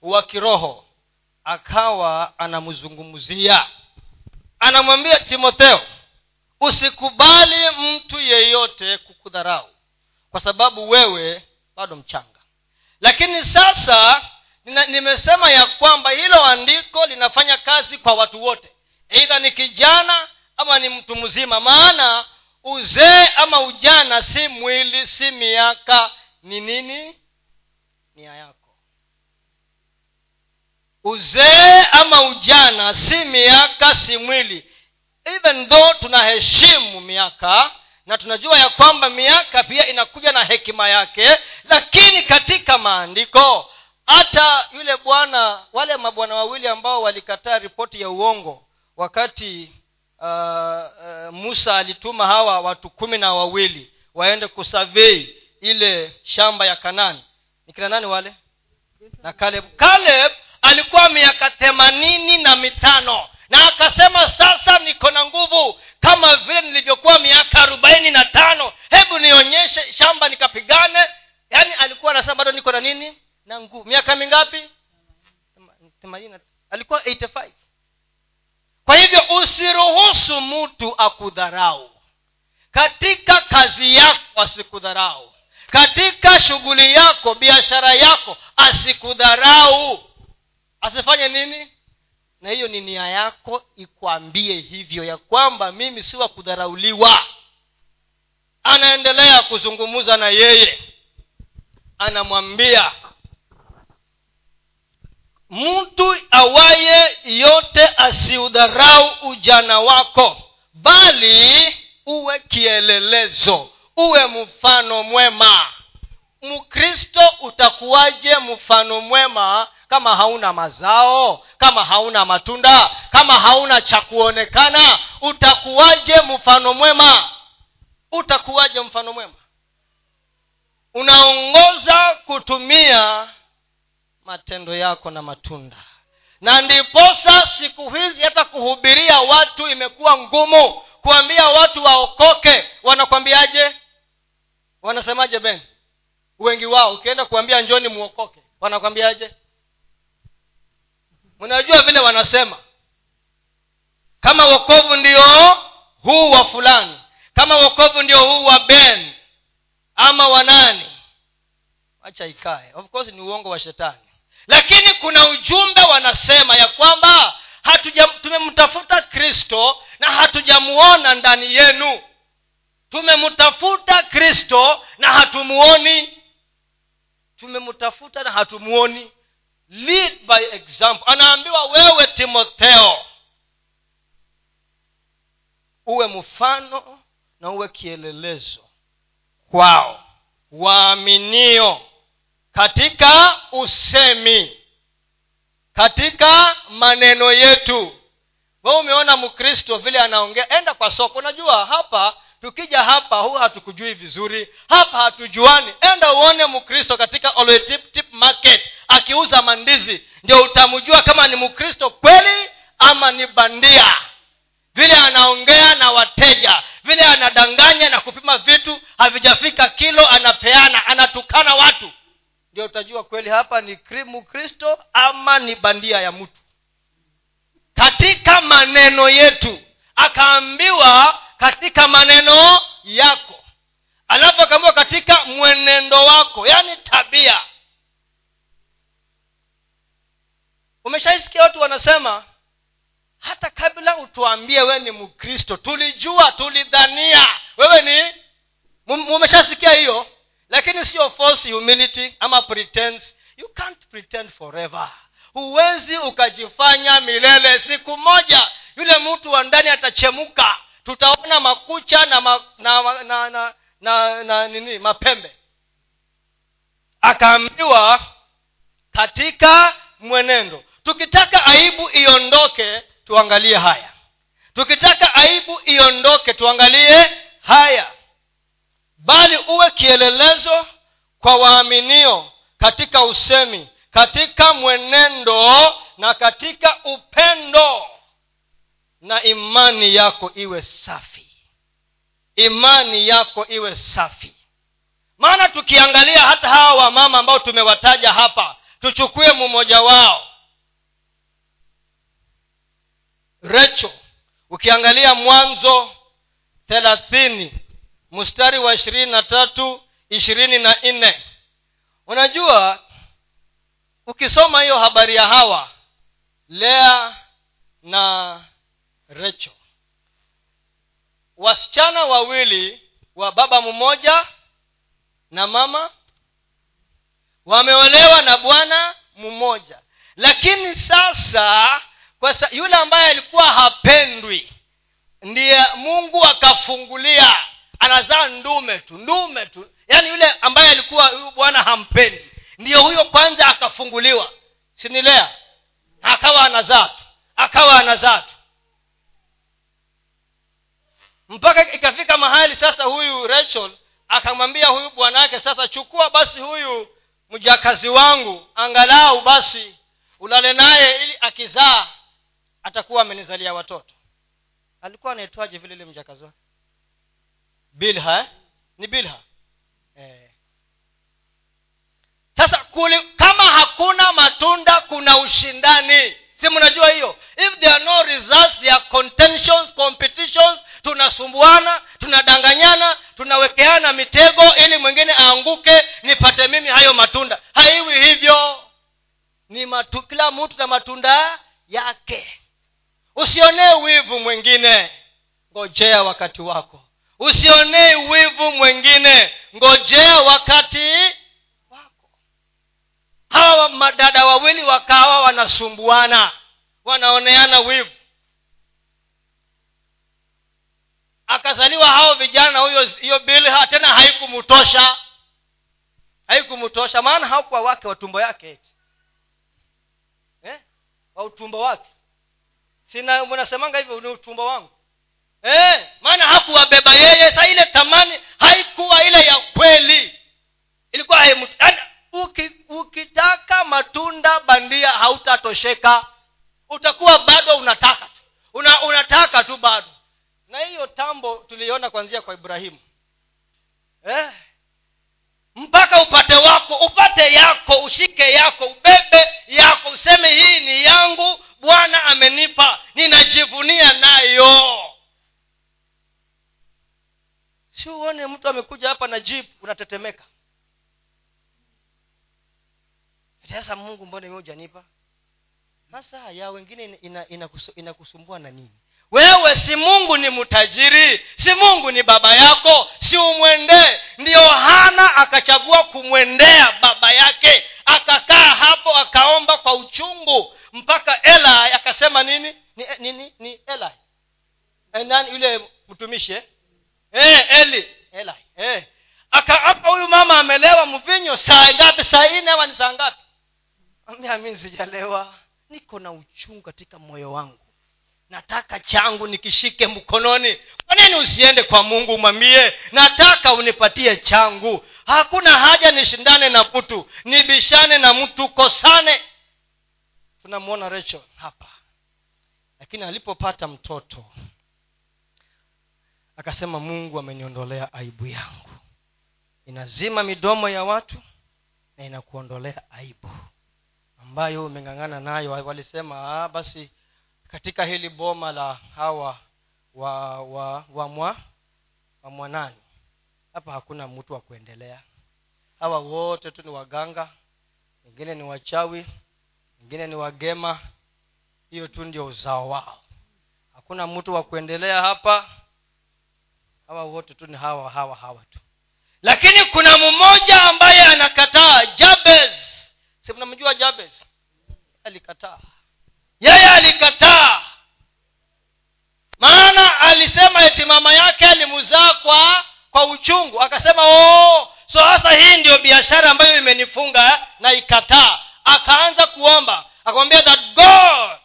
wa kiroho akawa anamzungumzia anamwambia timotheo usikubali mtu yeyote kukudharau kwa sababu wewe bado mchanga. Lakini sasa nina, nimesema ya kwamba hilo andiko linafanya kazi kwa watu wote eidha ni kijana ama ni mtu mzima maana uzee ama ujana si mwili si miaka ni nini? Nia yako. Uzee ama ujana si miaka si mwili. Even though tunaheshimu miaka na tunajua ya kwamba miaka pia inakuja na hekima yake lakini katika maandiko hata yule bwana wale mabwana wawili ambao walikataa ripoti ya uongo wakati uh, uh, musa alituma hawa watu kumi na wawili waende kusavei ile shamba ya kanani. Ni kina nani wale? Na kaleb kaleb alikuwa miaka themanini na mitano. Na akasema sasa niko na nguvu kama vile nilivyokuwa miaka arobaini na tano. Hebu nionyeshe shamba nikapigane. Yaani alikuwa anasema bado niko na nini? Na nguvu miaka mingapi? Alikuwa 85 kwa hivyo usiruhusu mtu akudharau. Katika kazi yako asikudharau. Katika shughuli yako biashara yako asikudharau. Asifanye nini? Na hiyo ni nia yako ikwambie hivyo ya kwamba mimi si wa kudharauliwa anaendelea kuzungumza na yeye. Anamwambia mtu awaye yote asiudharau ujana wako bali uwe kielelezo uwe mfano mwema. Mkristo utakuwaje mfano mwema kama hauna mazao kama hauna matunda kama hauna cha kuonekana? Utakuwaje mfano mwema? Utakuwaje mfano mwema? Unaongoza kutumia matendo yako na matunda. Na ndiposa siku hizi hata kuhubiria watu imekuwa ngumu kuambia watu waokoke wanakwambiaje? Wanasemaje ben? Wengi wao ukienda kuambia njoni muokoke wanakwambiaje? Mnajua vile wanasema. Kama wokovu ndio huu wa fulani kama wokovu ndio huu wa ben ama wanani wacha ikae. Of course ni uongo wa shetani lakini kuna ujumbe wanasema ya kwamba tumemtafuta kristo na hatujamuona ndani yenu. Tumemtafuta kristo na hatumuoni. Tumemtafuta na hatumuoni. Lead by example. Anaambiwa wewe timotheo uwe mfano na uwe kielelezo kwao waaminio katika usemi. Katika maneno yetu. We umeona mkristo vile anaongea? Enda kwa soko. Unajua hapa tukija hapa huwa hatukujui vizuri. Hapa hatujuani. Enda uone mkristo katika Oloitip market akiuza mandizi. Ndio utamjua kama ni mkristo kweli ama ni bandia. Vile anaongea na wateja. Vile anadanganya na kupima vitu havijafika kilo anapeana anatukana watu ndio utajua kweli hapa ni mkristo ama ni bandia ya mtu. Katika maneno yetu akaambiwa katika maneno yako. Alafu akaambiwa katika mwenendo wako yaani tabia. Umeshaisikia watu wanasema hata kabla utuambie wewe ni mkristo tulijua tulidhania. Wewe ni umeshasikia hiyo lakini sio false humility ama pretense. You can't pretend forever. Huwezi ukajifanya milele siku moja. Yule mtu wa ndani atachemuka tutaona makucha na ma, na, na, na, na, na, na nini mapembe. Akaambiwa katika mwenendo tukitaka aibu iondoke tuangalie haya. Tukitaka aibu iondoke tuangalie haya bali uwe kielelezo kwa waaminio katika usemi katika mwenendo na katika upendo. Na imani yako iwe safi. Imani yako iwe safi. Maana tukiangalia hata hawa wamama ambao tumewataja hapa tuchukue mmoja wao. Recho ukiangalia mwanzo thelathini mstari wa ishirini na tatu ishirini na nne. Unajua ukisoma hiyo habari ya hawa lea na recho wasichana wawili wa baba mmoja na mama wameolewa na bwana mmoja. Lakini sasa kwa sa, yule ambaye alikuwa hapendwi ndiye mungu akafungulia anazaa ndume tu ndume tu. Yaani yule ambaye alikuwa huyu bwana hampendi. Ndiyo huyo kwanza akafunguliwa. Sinilea akawa anazaa tu akawa anazaa tu. Mpaka ikafika mahali sasa huyu rachel akamwambia huyu bwanawake sasa chukua basi huyu mjakazi wangu angalau basi ulale naye ili akizaa atakuwa amenizalia watoto. Alikuwa anaitwaje vile ile mjakazi wake bilha ni bilha. Eh. sasa kuli, kama hakuna matunda kuna ushindani. Si mnajua hiyo? If there are no results there are contentions competitions tunasumbuana tunadanganyana tunawekeana mitego ili mwingine aanguke nipate mimi hayo matunda. Haiwi hivyo. Ni matu, kila mtu na matunda yake. Usionee wivu mwingine. Ngojea wakati wako usionee wivu mwingine. Ngojea wakati wako. Hawa madada wawili wakawa wanasumbuana. Wanaoneana wivu. Akazaliwa hao vijana na huyo hiyo bilha tena haikumtosha haikumtosha maana hakuwa wake watumbo yake eti. Eh? wa utumbo wake. Sina mnasemanga hivyo ni utumbo wangu eh? maana hakuwabeba yeye. Sa ile thamani haikuwa ile ya kweli. Ilikuwa yaani, uki, ukitaka matunda bandia hautatosheka. Utakuwa bado unataka tu. Una, unataka tu bado. Na hiyo tambo tuliona kwanzia kwa ibrahimu. Eh? mpaka upate wako upate yako ushike yako ubebe yako useme hii ni yangu bwana amenipa ninajivunia nayo si uone mtu amekuja hapa na jip unatetemeka. Sasa mungu mbona mi hujanipa? Sasa ya wengine inakusumbua ina, ina, na nini? Wewe si mungu ni mtajiri si mungu ni baba yako si umwendee ndiyo hana akachagua kumwendea baba yake akakaa hapo akaomba kwa uchungu mpaka eli akasema nini? Ni nini ni eli. E, nani? Yule mtumishi eh? eh, eli. Eli hey. akaapa huyu mama amelewa mvinyo saa ngapi? Saa nne ama ni saa ngapi? Ambia mi sijalewa. Niko na uchungu katika moyo wangu. Nataka changu nikishike mkononi. Kwa nini usiende kwa mungu mwambie nataka unipatie changu. Hakuna haja nishindane na mtu. Nibishane na mtu kosane. Tunamwona rachel hapa. Lakini alipopata mtoto akasema mungu ameniondolea aibu yangu. Inazima midomo ya watu na inakuondolea aibu ambayo umeng'ang'ana nayo. Walisema ah, basi katika hili boma la hawa wa wa wa mwa wa mwanani hapa hakuna mtu wa kuendelea. Hawa wote tu ni waganga wengine ni wachawi wengine ni wagema. Hiyo tu ndio uzao wao. Hakuna mtu wa kuendelea hapa hawa wote tu ni hawa hawa hawa tu. Lakini kuna mmoja ambaye anakataa jabez. Si mnamjua jabez? Alikataa. Yeye alikataa. Maana alisema eti mama yake alimuzaa kwa kwa uchungu. Akasema oo so sasa hii ndio biashara ambayo imenifunga na ikataa. Akaanza kuomba. Akamwambia that god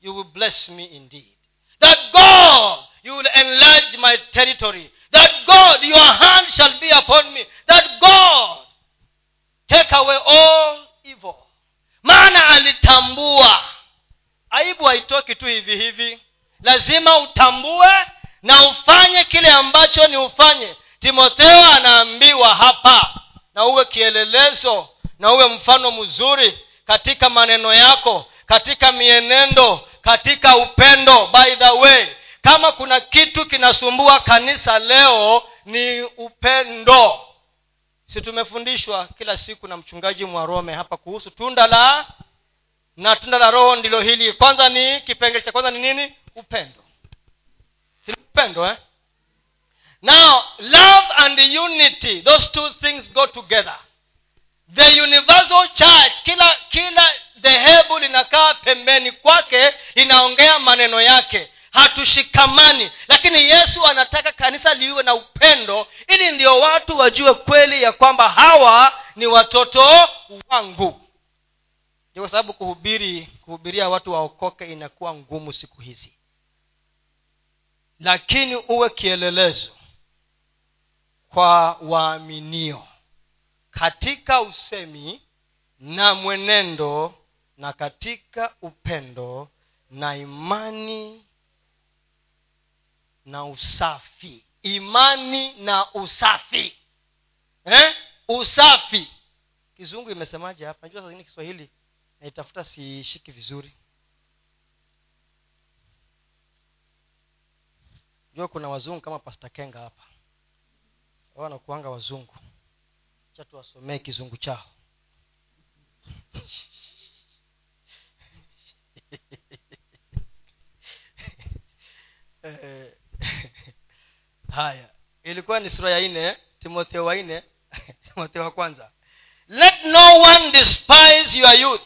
you will bless me indeed. That god you will enlarge my territory. That god your hand shall be upon me. That god take away all evil. Maana alitambua. Aibu haitoki tu hivi hivi. Lazima utambue na ufanye kile ambacho ni ufanye. Timotheo anaambiwa hapa na uwe kielelezo na uwe mfano mzuri katika maneno yako katika mienendo katika upendo. By the way kama kuna kitu kinasumbua kanisa leo ni upendo. Si tumefundishwa kila siku na mchungaji mwarome hapa kuhusu tunda la na tunda la roho ndilo hili. Kwanza ni kipengele cha kwanza ni nini? Upendo. Si upendo eh? now love and unity those two things go together. The universal church kila kila dhehebu linakaa pembeni kwake inaongea maneno yake hatushikamani. Lakini yesu anataka kanisa liwe na upendo ili ndio watu wajue kweli ya kwamba hawa ni watoto wangu. Ndio kwa sababu kuhubiri kuhubiria watu waokoke inakuwa ngumu siku hizi. Lakini uwe kielelezo kwa waaminio katika usemi na mwenendo na katika upendo na imani na usafi. Imani na usafi. Eh? usafi. Kizungu imesemaje hapa? Najua sazini kiswahili naitafuta siishiki vizuri. Jua kuna wazungu kama pasta kenga hapa. Wao wanakuanga wazungu. Cha tuwasomee kizungu chao. Eh, haya. Ilikuwa ni sura ya nne timotheo wa nne timotheo wa kwanza. Let no one despise your youth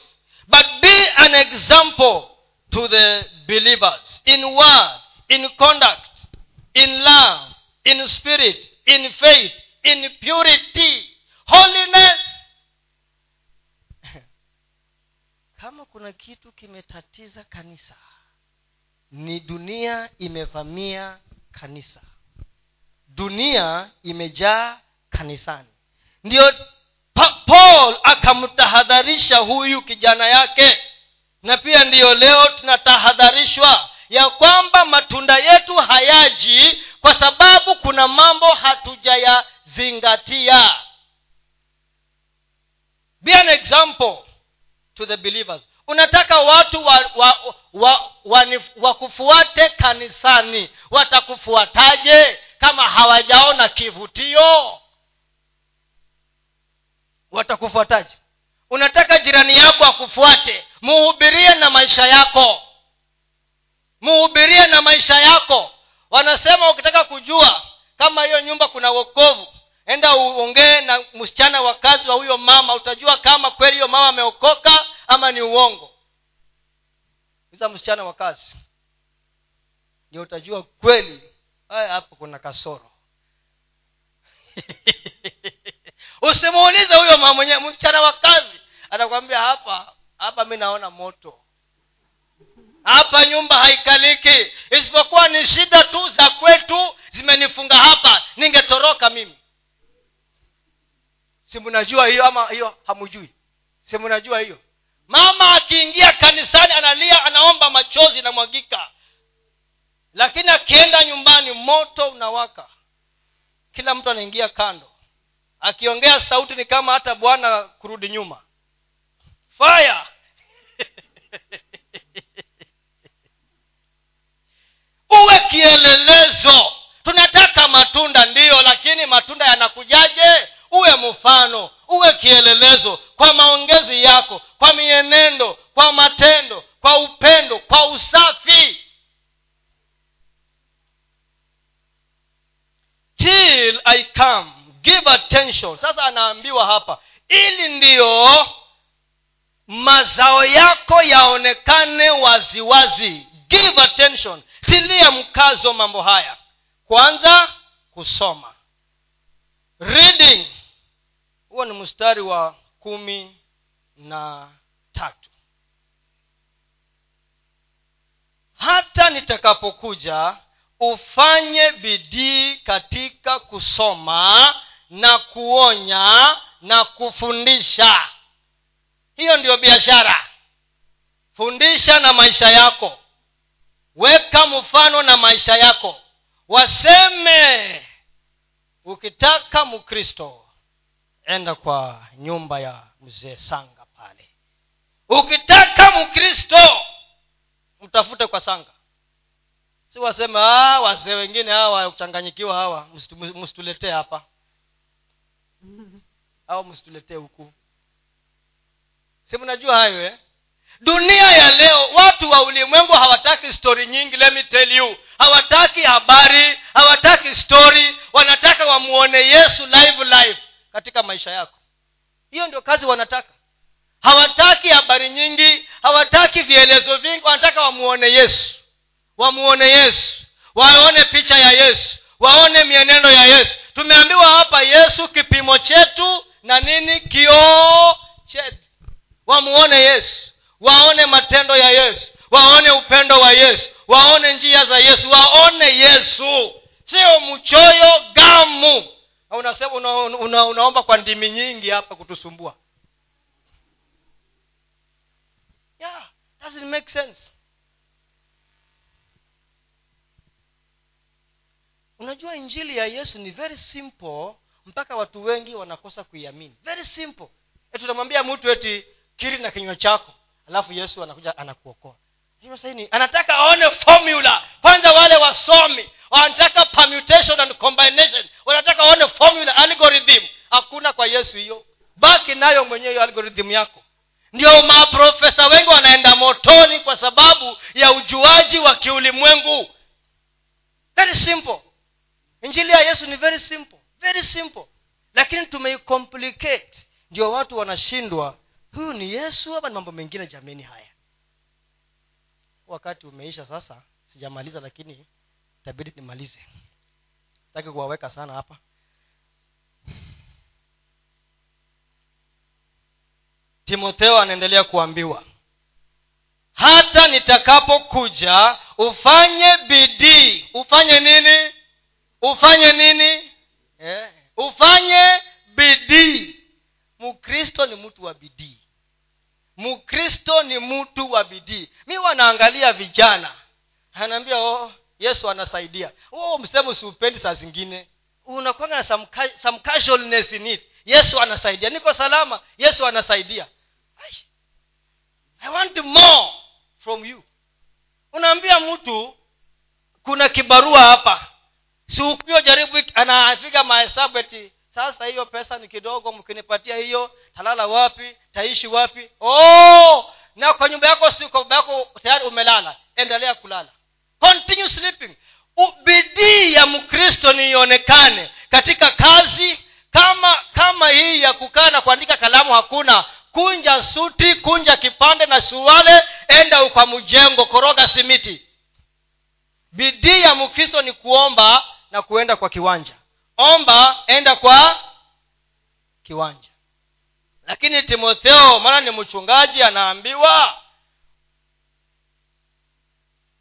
but be an example to the believers in word in conduct in love in spirit in faith in purity holiness. Kama kuna kitu kimetatiza kanisa ni dunia imevamia kanisa dunia imejaa kanisani. Ndio pa- paul akamtahadharisha huyu kijana yake. Na pia ndiyo leo tunatahadharishwa ya kwamba matunda yetu hayaji kwa sababu kuna mambo hatujayazingatia. Be an example to the believers. Unataka watu wa, wa, wa, wa, wakufuate kanisani watakufuataje kama hawajaona kivutio watakufuataje? Unataka jirani yako akufuate muhubirie na maisha yako. Muhubirie na maisha yako. Wanasema ukitaka kujua kama hiyo nyumba kuna wokovu enda uongee na msichana wa kazi wa huyo mama utajua kama kweli hiyo mama ameokoka ama ni uongo. Iza msichana wa kazi. Ndio utajua kweli hapo kuna kasoro. Usimuulize huyo mama mwenyewe msichana wa kazi. Atakwambia hapa hapa mi naona moto. Hapa nyumba haikaliki. Isipokuwa ni shida tu za kwetu zimenifunga hapa. Ningetoroka mimi. Si mnajua hiyo ama hiyo? Hamujui. Si mnajua hiyo? Mama akiingia kanisani analia anaomba machozi inamwagika lakini akienda nyumbani moto unawaka. Kila mtu anaingia kando. Akiongea sauti ni kama hata bwana kurudi nyuma. Fire! Uwe kielelezo. Tunataka matunda ndiyo lakini matunda yanakujaje? Uwe mfano uwe kielelezo. Kwa maongezi yako kwa mienendo kwa matendo kwa upendo kwa usafi till i come. Give attention. Sasa anaambiwa hapa ili ndiyo mazao yako yaonekane waziwazi. Give attention. Tilia mkazo mambo haya. Kwanza kusoma. Reading. Huo ni mstari wa kumi na tatu. Hata nitakapokuja ufanye bidii katika kusoma na kuonya na kufundisha. Hiyo ndiyo biashara. Fundisha na maisha yako. Weka mfano na maisha yako. Waseme ukitaka mkristo enda kwa nyumba ya mzee sanga pale. Ukitaka mkristo mtafute kwa sanga si waseme "Ah, wazee wengine hawa kuchanganyikiwa hawa msituletee hapa. Au msituletee huku. Si mnajua hayo eh? dunia ya leo watu wa ulimwengu hawataki stori nyingi let me tell you. Hawataki habari hawataki stori wanataka wamuone yesu live live katika maisha yako. Hiyo ndio kazi wanataka. Hawataki habari nyingi hawataki vielezo vingi wanataka wamuone yesu wamuone yesu. Waone picha ya yesu. Waone mienendo ya yesu. Tumeambiwa hapa yesu kipimo chetu na nini? Kioo chetu. Wamuone yesu. Waone matendo ya yesu. Waone upendo wa yesu. Waone njia za yesu. Waone yesu. Sio mchoyo gamu. Na unasema una, una, unaomba kwa ndimi nyingi hapa kutusumbua. Yeah, doesn't make sense unajua injili ya yesu ni very simple mpaka watu wengi wanakosa kuiamini. Very simple. E tunamwambia mtu eti kiri na kinywa chako. Alafu yesu anakuja anakuokoa. Hiyo anataka aone formula. Kwanza wale wasomi wanataka permutation and combination. Wanataka waone formula algorithm. Hakuna kwa yesu hiyo. Baki nayo mwenyewe algorithm yako. Ndio maprofesa wengi wanaenda motoni kwa sababu ya ujuaji wa kiulimwengu. Very simple injili ya yesu ni very simple very simple. Lakini tumeicomplicate ndio watu wanashindwa huyu ni yesu ama ni mambo mengine jameni haya? Wakati umeisha sasa sijamaliza lakini itabidi nimalize. Sitaki kuwaweka sana hapa. Timotheo anaendelea kuambiwa hata nitakapokuja ufanye bidii. Ufanye nini ufanye nini? Eh, ufanye bidii. Mkristo ni mtu wa bidii. Mkristo ni mtu wa bidii. Mi wanaangalia vijana. Anaambia oh, yesu anasaidia. Oh, msemo siupendi saa zingine. Unakwanga na some, some casualness in it. Yesu anasaidia. Niko salama. Yesu anasaidia. I want more from you. Unaambia mtu kuna kibarua hapa si jaribu anapiga mahesabu eti sasa hiyo pesa ni kidogo mkinipatia hiyo talala wapi taishi wapi? Oh! Na kwa nyumba yako si yako tayari umelala endelea kulala. Continue sleeping. Bidii ya mkristo niionekane katika kazi. Kama kama hii ya kukaa na kuandika kalamu hakuna kunja suti kunja kipande na suruale enda kwa mjengo koroga simiti bidii ya mkristo ni kuomba na kuenda kwa kiwanja. Omba enda kwa kiwanja. Lakini timotheo maana ni mchungaji anaambiwa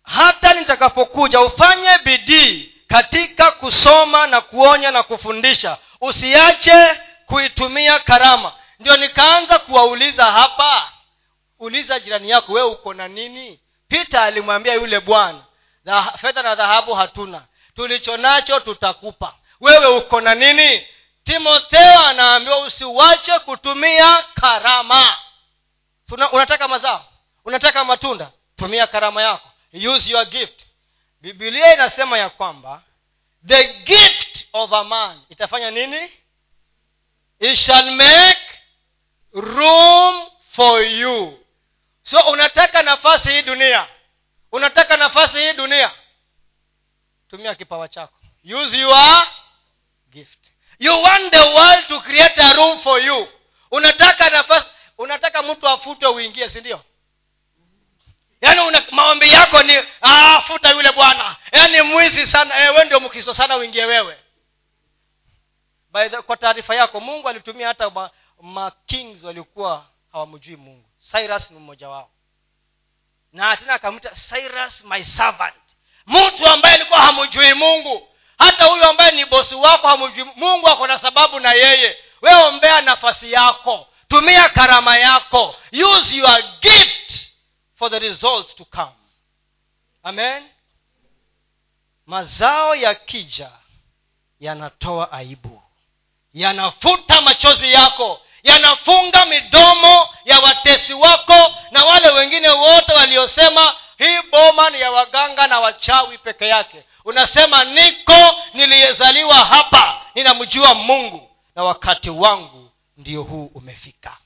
hata nitakapokuja ufanye bidii katika kusoma na kuonya na kufundisha. Usiache kuitumia karama. Ndio nikaanza kuwauliza hapa uliza jirani yako wewe uko na nini? Pita alimwambia yule bwana fedha na dhahabu hatuna. Tulicho nacho tutakupa. Wewe uko na nini? Timotheo anaambiwa usiwache kutumia karama. Tuna, unataka mazao? Unataka matunda? Tumia karama yako. Use your gift. Bibilia inasema ya kwamba the gift of a man itafanya nini? It shall make room for you. So unataka nafasi hii dunia unataka nafasi hii dunia? Tumia kipawa chako. Use your gift. You want the world to create a room for you. Unataka nafasi unataka mtu afutwe uingie si ndio? Yaani maombi yako ni afuta futa yule bwana. Yaani mwizi sana. E, we ndio mkristo sana uingie wewe. By the, kwa taarifa yako mungu alitumia hata ma, ma walikuwa hawamjui mungu. Cyrus ni mmoja wao na tena akamwita cyrus my servant. Mtu ambaye alikuwa hamjui mungu. Hata huyu ambaye ni bosi wako hamjui mungu ako na sababu na yeye. Wewe ombea nafasi yako. Tumia karama yako. Use your gift for the results to come. Amen. Mazao yakija yanatoa aibu. Yanafuta machozi yako yanafunga midomo ya watesi wako na wale wengine wote waliosema hii boma ni ya waganga na wachawi peke yake. Unasema niko niliyezaliwa hapa ninamjua mungu. Na wakati wangu ndio huu umefika.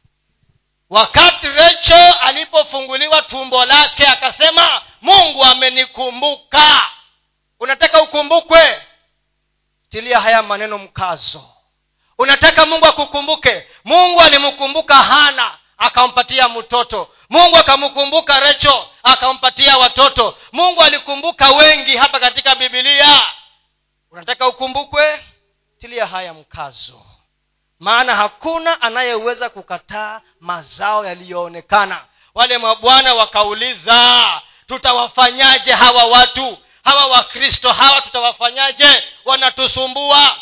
Wakati recho alipofunguliwa tumbo lake akasema mungu amenikumbuka. Unataka ukumbukwe? Tilia haya maneno mkazo unataka mungu akukumbuke? Mungu alimkumbuka hana akampatia mtoto. Mungu akamkumbuka recho akampatia watoto. Mungu alikumbuka wengi hapa katika bibilia unataka ukumbukwe? Tilia haya mkazo. Maana hakuna anayeweza kukataa mazao yaliyoonekana. Wale mabwana wakauliza tutawafanyaje hawa watu? Hawa wakristo hawa tutawafanyaje? Wanatusumbua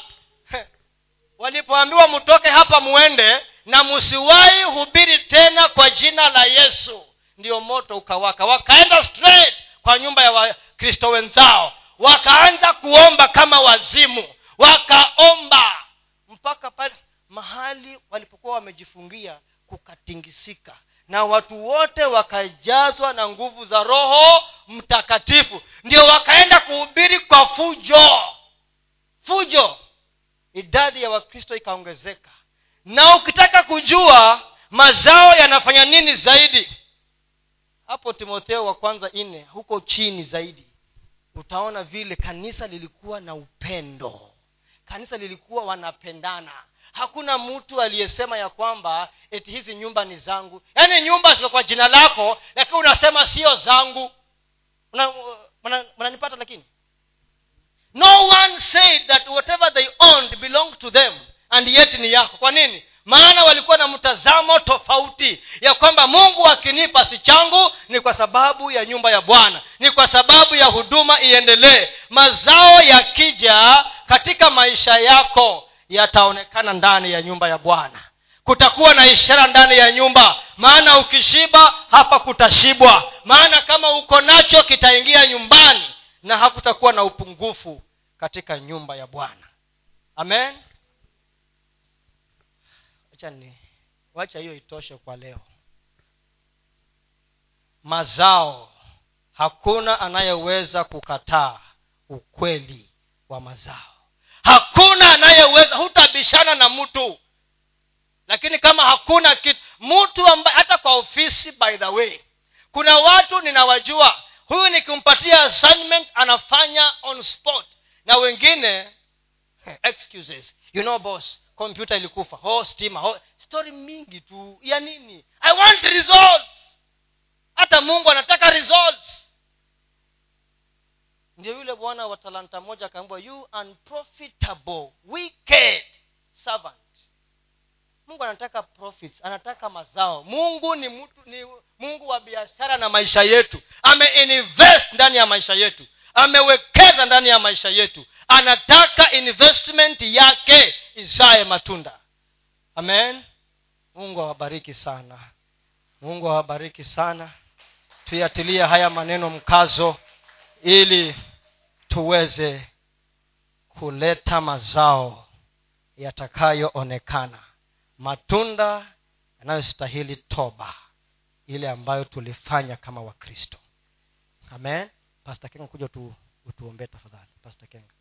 walipoambiwa mtoke hapa muende na msiwahi hubiri tena kwa jina la yesu ndio moto ukawaka. Wakaenda straight kwa nyumba ya wakristo wenzao. Wakaanza kuomba kama wazimu. Wakaomba mpaka pale mahali walipokuwa wamejifungia kukatingisika. Na watu wote wakajazwa na nguvu za roho mtakatifu. Ndio wakaenda kuhubiri kwa fujo. Fujo idadi ya wakristo ikaongezeka. Na ukitaka kujua mazao yanafanya nini zaidi hapo timotheo wa kwanza nne huko chini zaidi utaona vile kanisa lilikuwa na upendo. Kanisa lilikuwa wanapendana. Hakuna mtu aliyesema ya kwamba eti hizi nyumba ni zangu. Yaani nyumba ziko kwa jina lako lakini unasema sio zangu. Mnanipata lakini no one said that whatever they owned belonged to them and yet ni yako. Kwa nini? Maana walikuwa na mtazamo tofauti ya kwamba mungu akinipa si changu ni kwa sababu ya nyumba ya bwana ni kwa sababu ya huduma iendelee. Mazao yakija katika maisha yako yataonekana ndani ya nyumba ya bwana. Kutakuwa na ishara ndani ya nyumba. Maana ukishiba hapa kutashibwa. Maana kama uko nacho kitaingia nyumbani na hakutakuwa na upungufu katika nyumba ya bwana. Amen. Wacha wacha hiyo itoshe kwa leo. Mazao hakuna anayeweza kukataa ukweli wa mazao. Hakuna anayeweza hutabishana na mtu. Lakini kama hakuna kitu mtu ambaye hata kwa ofisi by the way kuna watu ninawajua huyu nikimpatia assignment anafanya on spot. Na wengine excuses. You know boss kompyuta ilikufa. Ho stima. Ho story mingi tu. Ya nini? I want results. Hata mungu anataka results. Ndio yule bwana wa talanta moja akaambwa you unprofitable wicked servant mungu anataka profits anataka mazao. Mungu ni mtu ni mungu wa biashara na maisha yetu. Ameinvest ndani ya maisha yetu. Amewekeza ndani ya maisha yetu. Anataka investment yake izae matunda. Amen. Mungu awabariki sana. Mungu awabariki sana. Tuyatilie haya maneno mkazo ili tuweze kuleta mazao yatakayoonekana matunda yanayostahili toba ile ambayo tulifanya kama wakristo. Amen. Pasta kenga kuja tu utuombee tafadhali. Pasta kenga